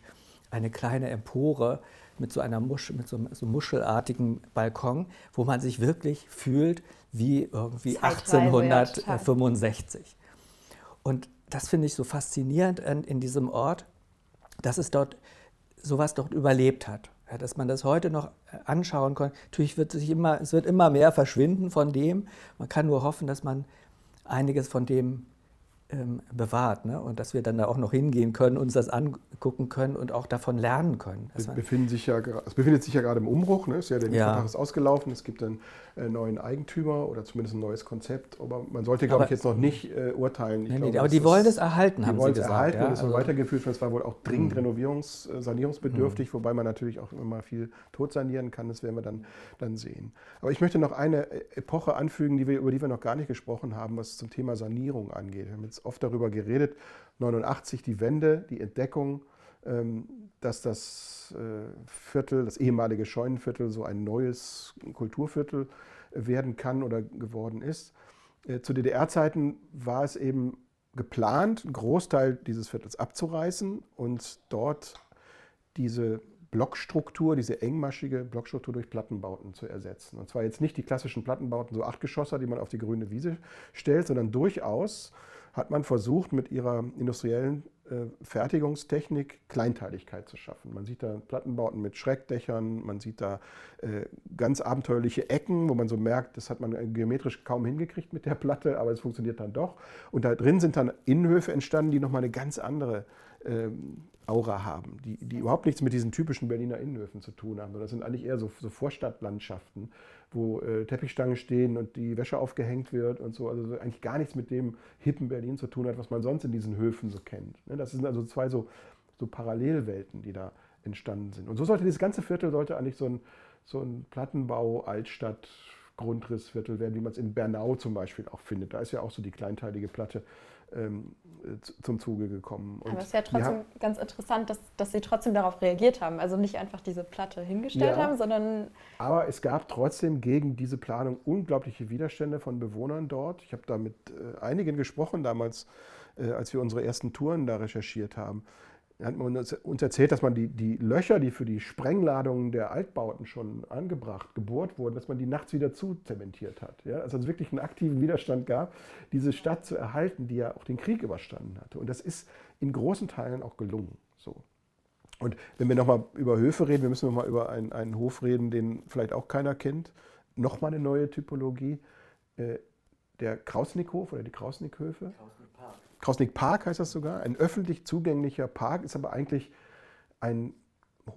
eine kleine Empore mit so einer Musch, mit so, so muschelartigen Balkon, wo man sich wirklich fühlt wie irgendwie Zeitweise 1865. Und das finde ich so faszinierend in, in, diesem Ort, dass es dort sowas dort überlebt hat. Ja, dass man das heute noch anschauen kann. Natürlich wird sich immer, es wird immer mehr verschwinden von dem. Man kann nur hoffen, dass man einiges von dem ähm, bewahrt ne? und dass wir dann da auch noch hingehen können, uns das angucken können und auch davon lernen können. Es, befinden sich ja, es befindet sich ja gerade im Umbruch, ne? ja, der Mietvertrag ja. ist ausgelaufen, es gibt einen äh, neuen Eigentümer oder zumindest ein neues Konzept, aber man sollte, glaube ich, jetzt noch nicht äh, urteilen. Nee, glaube, aber die wollen es erhalten, haben sie gesagt. erhalten ja, und es also, weitergeführt werden. Es war wohl auch dringend mhm. renovierungs-, äh, sanierungsbedürftig, mhm. wobei man natürlich auch immer viel tot sanieren kann, das werden wir dann, dann sehen. Aber ich möchte noch eine äh, Epoche anfügen, die wir, über die wir noch gar nicht gesprochen haben, was zum Thema Sanierung angeht. Wir haben jetzt oft darüber geredet, 89 die Wende, die Entdeckung, ähm, dass das äh, Viertel, das ehemalige Scheunenviertel, so ein neues Kulturviertel werden kann oder geworden ist. Äh, zu DDR-Zeiten war es eben geplant, einen Großteil dieses Viertels abzureißen und dort diese Blockstruktur, diese engmaschige Blockstruktur durch Plattenbauten zu ersetzen. Und zwar jetzt nicht die klassischen Plattenbauten, so Achtgeschosser, die man auf die grüne Wiese stellt, sondern durchaus hat man versucht, mit ihrer industriellen äh, Fertigungstechnik Kleinteiligkeit zu schaffen. Man sieht da Plattenbauten mit Schreckdächern, man sieht da äh, ganz abenteuerliche Ecken, wo man so merkt, das hat man geometrisch kaum hingekriegt mit der Platte, aber es funktioniert dann doch. Und da drin sind dann Innenhöfe entstanden, die nochmal eine ganz andere ähm, Aura haben, die, die überhaupt nichts mit diesen typischen Berliner Innenhöfen zu tun haben. Das sind eigentlich eher so, so Vorstadtlandschaften, wo äh, Teppichstangen stehen und die Wäsche aufgehängt wird und so. Also eigentlich gar nichts mit dem hippen Berlin zu tun hat, was man sonst in diesen Höfen so kennt. Ne? Das sind also zwei so, so Parallelwelten, die da entstanden sind. Und so sollte dieses ganze Viertel sollte eigentlich so ein, so ein Plattenbau, Altstadt, Grundrissviertel werden, wie man es in Bernau zum Beispiel auch findet. Da ist ja auch so die kleinteilige Platte ähm, zum Zuge gekommen. Und Aber es ist ja trotzdem haben, ganz interessant, dass, dass Sie trotzdem darauf reagiert haben. Also nicht einfach diese Platte hingestellt ja, haben, sondern. Aber es gab trotzdem gegen diese Planung unglaubliche Widerstände von Bewohnern dort. Ich habe da mit äh, einigen gesprochen damals, äh, als wir unsere ersten Touren da recherchiert haben hat man uns erzählt, dass man die, die Löcher, die für die Sprengladungen der Altbauten schon angebracht, gebohrt wurden, dass man die nachts wieder zuzementiert hat. Ja? Also es wirklich einen aktiven Widerstand gab, diese Stadt zu erhalten, die ja auch den Krieg überstanden hatte. Und das ist in großen Teilen auch gelungen. So. Und wenn wir nochmal über Höfe reden, wir müssen nochmal über einen, einen Hof reden, den vielleicht auch keiner kennt. Nochmal eine neue Typologie. Äh, der Krausnickhof oder die Krausnickhöfe. Krausnick Krausnick Park heißt das sogar, ein öffentlich zugänglicher Park, ist aber eigentlich ein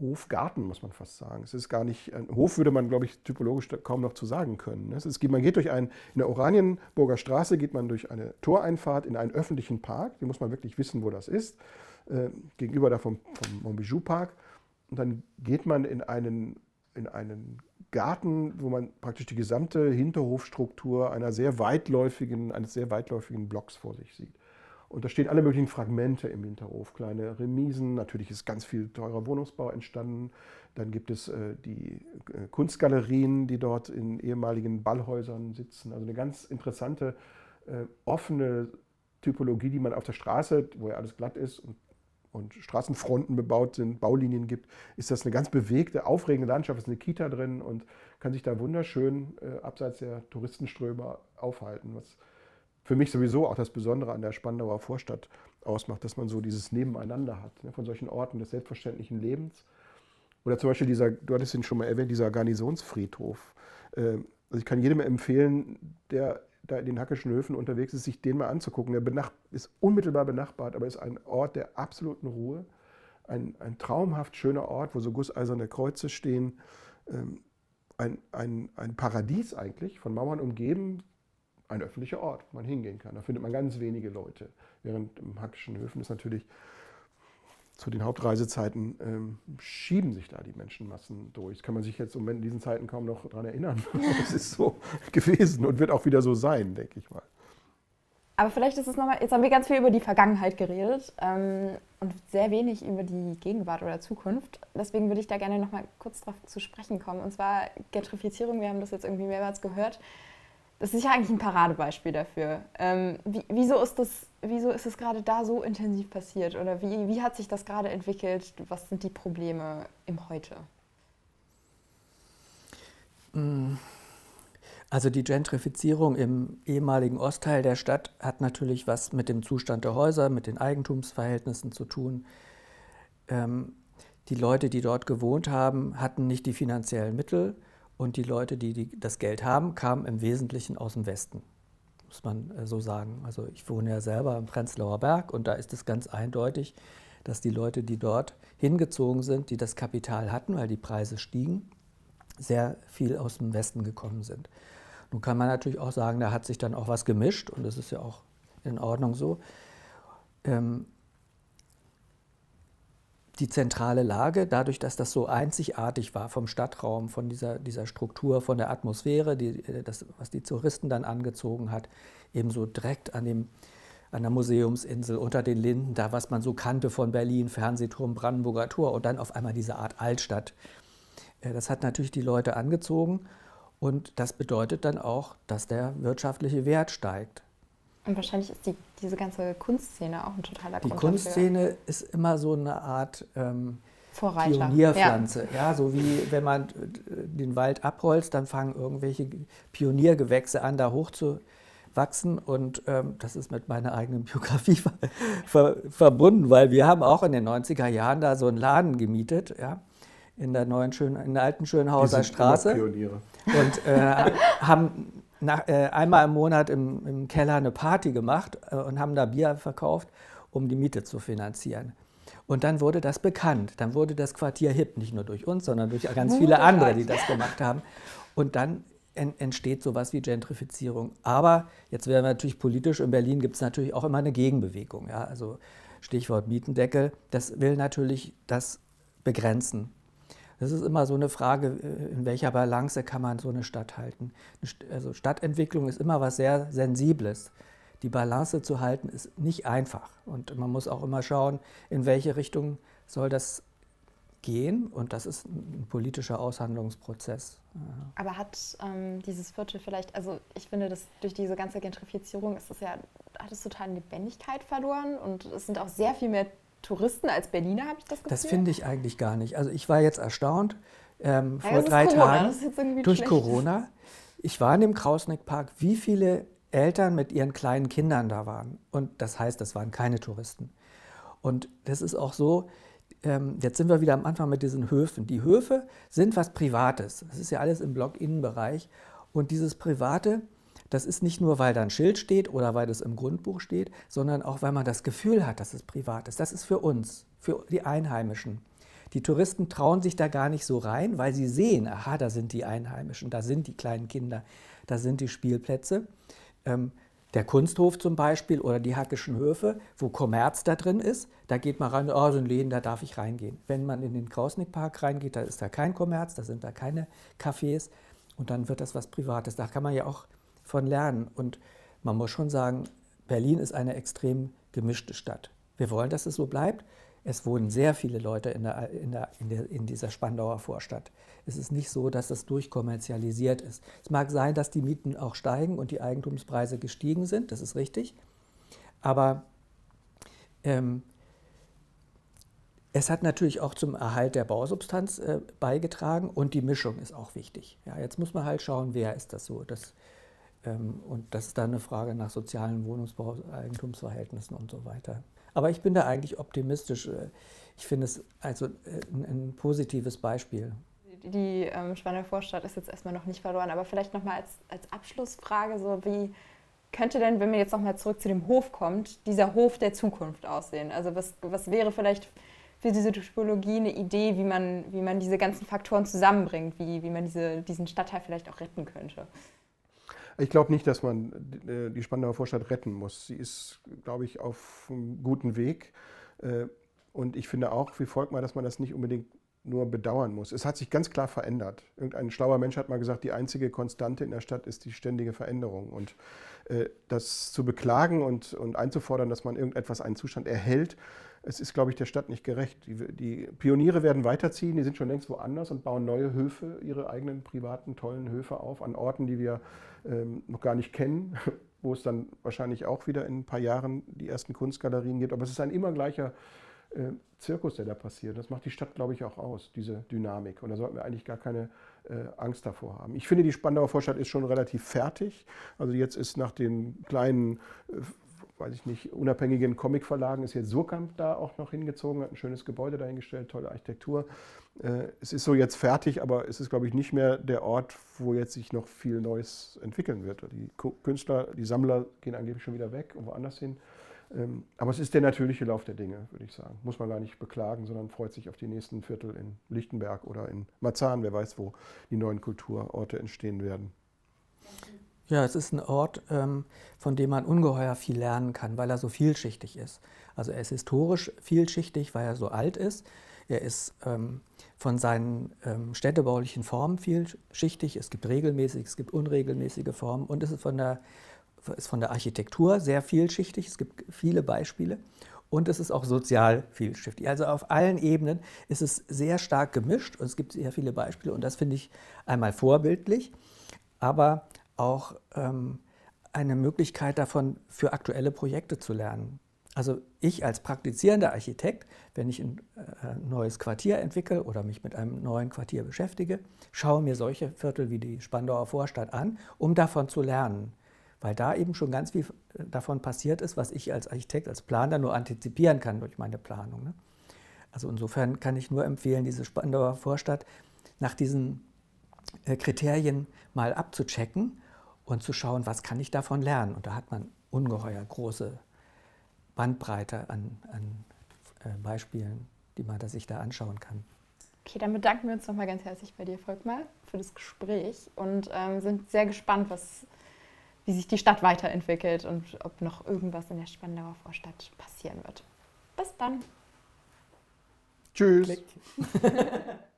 Hofgarten, muss man fast sagen. Es ist gar nicht, ein Hof würde man, glaube ich, typologisch kaum noch zu sagen können. Es ist, man geht durch einen, in der Oranienburger Straße geht man durch eine Toreinfahrt in einen öffentlichen Park, die muss man wirklich wissen, wo das ist, äh, gegenüber da vom, vom Montbijou Park. Und dann geht man in einen, in einen Garten, wo man praktisch die gesamte Hinterhofstruktur einer sehr weitläufigen, eines sehr weitläufigen Blocks vor sich sieht. Und da stehen alle möglichen Fragmente im Hinterhof, kleine Remisen, natürlich ist ganz viel teurer Wohnungsbau entstanden. Dann gibt es äh, die äh, Kunstgalerien, die dort in ehemaligen Ballhäusern sitzen. Also eine ganz interessante, äh, offene Typologie, die man auf der Straße, wo ja alles glatt ist und, und Straßenfronten bebaut sind, Baulinien gibt, ist das eine ganz bewegte, aufregende Landschaft. Es ist eine Kita drin und kann sich da wunderschön abseits der Touristenströme aufhalten, was für mich sowieso auch das Besondere an der Spandauer Vorstadt ausmacht, dass man so dieses Nebeneinander hat, ne, von solchen Orten des selbstverständlichen Lebens. Oder zum Beispiel dieser, du hattest ihn schon mal erwähnt, dieser Garnisonsfriedhof. Ähm, also ich kann jedem empfehlen, der da in den Hackischen Höfen unterwegs ist, sich den mal anzugucken. Der ist unmittelbar benachbart, aber ist ein Ort der absoluten Ruhe. Ein, ein traumhaft schöner Ort, wo so gusseiserne Kreuze stehen. Ähm, ein, ein, ein Paradies eigentlich, von Mauern umgeben, ein öffentlicher Ort, wo man hingehen kann. Da findet man ganz wenige Leute. Während im Hackischen Höfen ist natürlich zu den Hauptreisezeiten ähm, schieben sich da die Menschenmassen durch. Das kann man sich jetzt in diesen Zeiten kaum noch daran erinnern. Es ist so gewesen und wird auch wieder so sein, denke ich mal. Aber vielleicht ist es nochmal, jetzt haben wir ganz viel über die Vergangenheit geredet ähm, und sehr wenig über die Gegenwart oder Zukunft. Deswegen würde ich da gerne nochmal kurz darauf zu sprechen kommen. Und zwar Gentrifizierung, wir haben das jetzt irgendwie mehrmals gehört. Das ist ja eigentlich ein Paradebeispiel dafür. Ähm, wie, wieso, ist das, wieso ist es gerade da so intensiv passiert? Oder wie, wie hat sich das gerade entwickelt? Was sind die Probleme im Heute? Mm. Also die Gentrifizierung im ehemaligen Ostteil der Stadt hat natürlich was mit dem Zustand der Häuser, mit den Eigentumsverhältnissen zu tun. Ähm, die Leute, die dort gewohnt haben, hatten nicht die finanziellen Mittel und die Leute, die, die das Geld haben, kamen im Wesentlichen aus dem Westen, muss man äh, so sagen. Also ich wohne ja selber im Prenzlauer Berg und da ist es ganz eindeutig, dass die Leute, die dort hingezogen sind, die das Kapital hatten, weil die Preise stiegen, sehr viel aus dem Westen gekommen sind. Nun kann man natürlich auch sagen, da hat sich dann auch was gemischt und das ist ja auch in Ordnung so. Ähm, die zentrale Lage, dadurch, dass das so einzigartig war vom Stadtraum, von dieser, dieser Struktur, von der Atmosphäre, die, äh, das, was die Touristen dann angezogen hat, ebenso direkt an, dem, an der Museumsinsel, unter den Linden, da was man so kannte von Berlin, Fernsehturm, Brandenburger Tor und dann auf einmal diese Art Altstadt. Äh, das hat natürlich die Leute angezogen und das bedeutet dann auch, dass der wirtschaftliche Wert steigt. Und wahrscheinlich ist die, diese ganze Kunstszene auch ein totaler Die Kunstszene dafür. ist immer so eine Art ähm, Pionierpflanze. Ja. ja. so wie wenn man den Wald abholzt, dann fangen irgendwelche Pioniergewächse an, da hochzuwachsen. Und ähm, das ist mit meiner eigenen Biografie ver ver verbunden, weil wir haben auch in den 90er Jahren da so einen Laden gemietet. Ja in der neuen schönen, in der alten Schönhauser Straße. Pioniere. Und äh, haben nach, äh, einmal im Monat im, im, Keller eine Party gemacht äh, und haben da Bier verkauft, um die Miete zu finanzieren. Und dann wurde das bekannt. Dann wurde das Quartier hip, nicht nur durch uns, sondern durch ganz viele andere, die das gemacht haben. Und dann en entsteht sowas wie Gentrifizierung. Aber jetzt werden wir natürlich politisch, in Berlin gibt es natürlich auch immer eine Gegenbewegung. Ja? Also Stichwort Mietendeckel, das will natürlich das begrenzen. Das ist immer so eine Frage, äh, in welcher Balance kann man so eine Stadt halten. Also Stadtentwicklung ist immer was sehr Sensibles. Die Balance zu halten ist nicht einfach. Und man muss auch immer schauen, in welche Richtung soll das gehen. Und das ist ein politischer Aushandlungsprozess. Aber hat ähm, dieses Viertel vielleicht, also ich finde, dass durch diese ganze Gentrifizierung ist es ja, hat es total Lebendigkeit verloren und es sind auch sehr viel mehr Touristen als Berliner, habe ich das Gefühl. Das finde ich eigentlich gar nicht. Also ich war jetzt erstaunt ähm, ja, vor drei Corona, Tagen durch schlecht. Corona. Ich war in dem Krausnick-Park, wie viele Eltern mit ihren kleinen Kindern da waren. Und das heißt, das waren keine Touristen. Und das ist auch so, ähm, jetzt sind wir wieder am Anfang mit diesen Höfen. Die Höfe sind was Privates. Das ist ja alles im Block-Innenbereich. Und dieses Private, das ist nicht nur, weil da ein Schild steht oder weil das im Grundbuch steht, sondern auch, weil man das Gefühl hat, dass es privat ist. Das ist für uns, für die Einheimischen. Die Touristen trauen sich da gar nicht so rein, weil sie sehen, aha, da sind die Einheimischen, da sind die kleinen Kinder, da sind die Spielplätze. Ähm, der Kunsthof zum Beispiel oder die Hackischen Höfe, wo Kommerz da drin ist, da geht man rein, oh, so ein Läden, da darf ich reingehen. Wenn man in den Krausnick-Park reingeht, da ist da kein Kommerz, da sind da keine Cafés und dann wird das was Privates. Da kann man ja auch von lernen. Und man muss schon sagen, Berlin ist eine extrem gemischte Stadt. Wir wollen, dass es so bleibt. Es wohnen sehr viele Leute in, der, in, der, in, der, in dieser Spandauer Vorstadt. Es ist nicht so, dass das durchkommerzialisiert ist. Es mag sein, dass die Mieten auch steigen und die Eigentumspreise gestiegen sind, das ist richtig. Aber ähm, es hat natürlich auch zum Erhalt der Bausubstanz äh, beigetragen und die Mischung ist auch wichtig. Ja, jetzt muss man halt schauen, wer ist das so. Das, und das ist dann eine Frage nach sozialen Wohnungsbau, Eigentumsverhältnissen und so weiter. Aber ich bin da eigentlich optimistisch. Äh, ich finde es also äh, ein, ein positives Beispiel. Die ähm, Spanner Vorstadt ist jetzt erstmal noch nicht verloren, aber vielleicht nochmal als, als Abschlussfrage, so wie könnte denn, wenn man jetzt nochmal zurück zu dem Hof kommt, dieser Hof der Zukunft aussehen? Also was, was wäre vielleicht für diese Typologie eine Idee, wie man, wie man diese ganzen Faktoren zusammenbringt, wie, wie man diese, diesen Stadtteil vielleicht auch retten könnte? Ich glaube nicht, dass man äh, die Spandauer Vorstadt retten muss. Sie ist, glaube ich, auf einem guten Weg. Äh, und ich finde auch, wie Volkmar, dass man das nicht unbedingt nur bedauern muss. Es hat sich ganz klar verändert. Irgendein schlauer Mensch hat mal gesagt, die einzige Konstante in der Stadt ist die ständige Veränderung. Und äh, das zu beklagen und, und einzufordern, dass man irgendetwas, einen Zustand erhält, es ist, glaube ich, der Stadt nicht gerecht. Die, die, Pioniere werden weiterziehen, die sind schon längst woanders und bauen neue Höfe, ihre eigenen privaten, tollen Höfe auf, an Orten, die wir ähm, noch gar nicht kennen, wo es dann wahrscheinlich auch wieder in ein paar Jahren die ersten Kunstgalerien gibt. Aber es ist ein immer gleicher äh, Zirkus, der da passiert. Das macht die Stadt, glaube ich, auch aus, diese Dynamik. Und da sollten wir eigentlich gar keine äh, Angst davor haben. Ich finde, die Spandauer Vorstadt ist schon relativ fertig. Also jetzt ist nach den kleinen äh, weiß ich nicht, unabhängigen Comicverlagen ist jetzt Surkamp da auch noch hingezogen, hat ein schönes Gebäude dahingestellt, tolle Architektur. Äh, es ist so jetzt fertig, aber es ist, glaube ich, nicht mehr der Ort, wo jetzt sich noch viel Neues entwickeln wird. Die Künstler, die Sammler gehen angeblich schon wieder weg und woanders hin. Ähm, aber es ist der natürliche Lauf der Dinge, würde ich sagen. Muss man gar nicht beklagen, sondern freut sich auf die nächsten Viertel in Lichtenberg oder in Marzahn. Wer weiß, wo die neuen Kulturorte entstehen werden. Ja, es ist ein Ort, ähm, von dem man ungeheuer viel lernen kann, weil er so vielschichtig ist. Also er ist historisch vielschichtig, weil er so alt ist. Er ist ähm, von seinen ähm, städtebaulichen Formen vielschichtig. Es gibt regelmäßig, es gibt unregelmäßige Formen und es ist von der, ist von der Architektur sehr vielschichtig. Es gibt viele Beispiele und es ist auch sozial vielschichtig. Also auf allen Ebenen ist es sehr stark gemischt und es gibt sehr viele Beispiele und das finde ich einmal vorbildlich. Aber auch ähm, eine Möglichkeit davon, für aktuelle Projekte zu lernen. Also ich als praktizierender Architekt, wenn ich ein äh, neues Quartier entwickle oder mich mit einem neuen Quartier beschäftige, schaue mir solche Viertel wie die Spandauer Vorstadt an, um davon zu lernen. Weil da eben schon ganz viel äh, davon passiert ist, was ich als Architekt, als Planer nur antizipieren kann durch meine Planung. Ne? Also insofern kann ich nur empfehlen, diese Spandauer Vorstadt nach diesen äh, Kriterien mal abzuchecken und zu schauen, was kann ich davon lernen. Und da hat man ungeheuer große Bandbreite an, an äh, Beispielen, die man da sich da anschauen kann. Okay, dann bedanken wir uns nochmal ganz herzlich bei dir, Volkmar, für das Gespräch und ähm, sind sehr gespannt, was, wie sich die Stadt weiterentwickelt und ob noch irgendwas in der Spandauer Vorstadt passieren wird. Bis dann. Tschüss.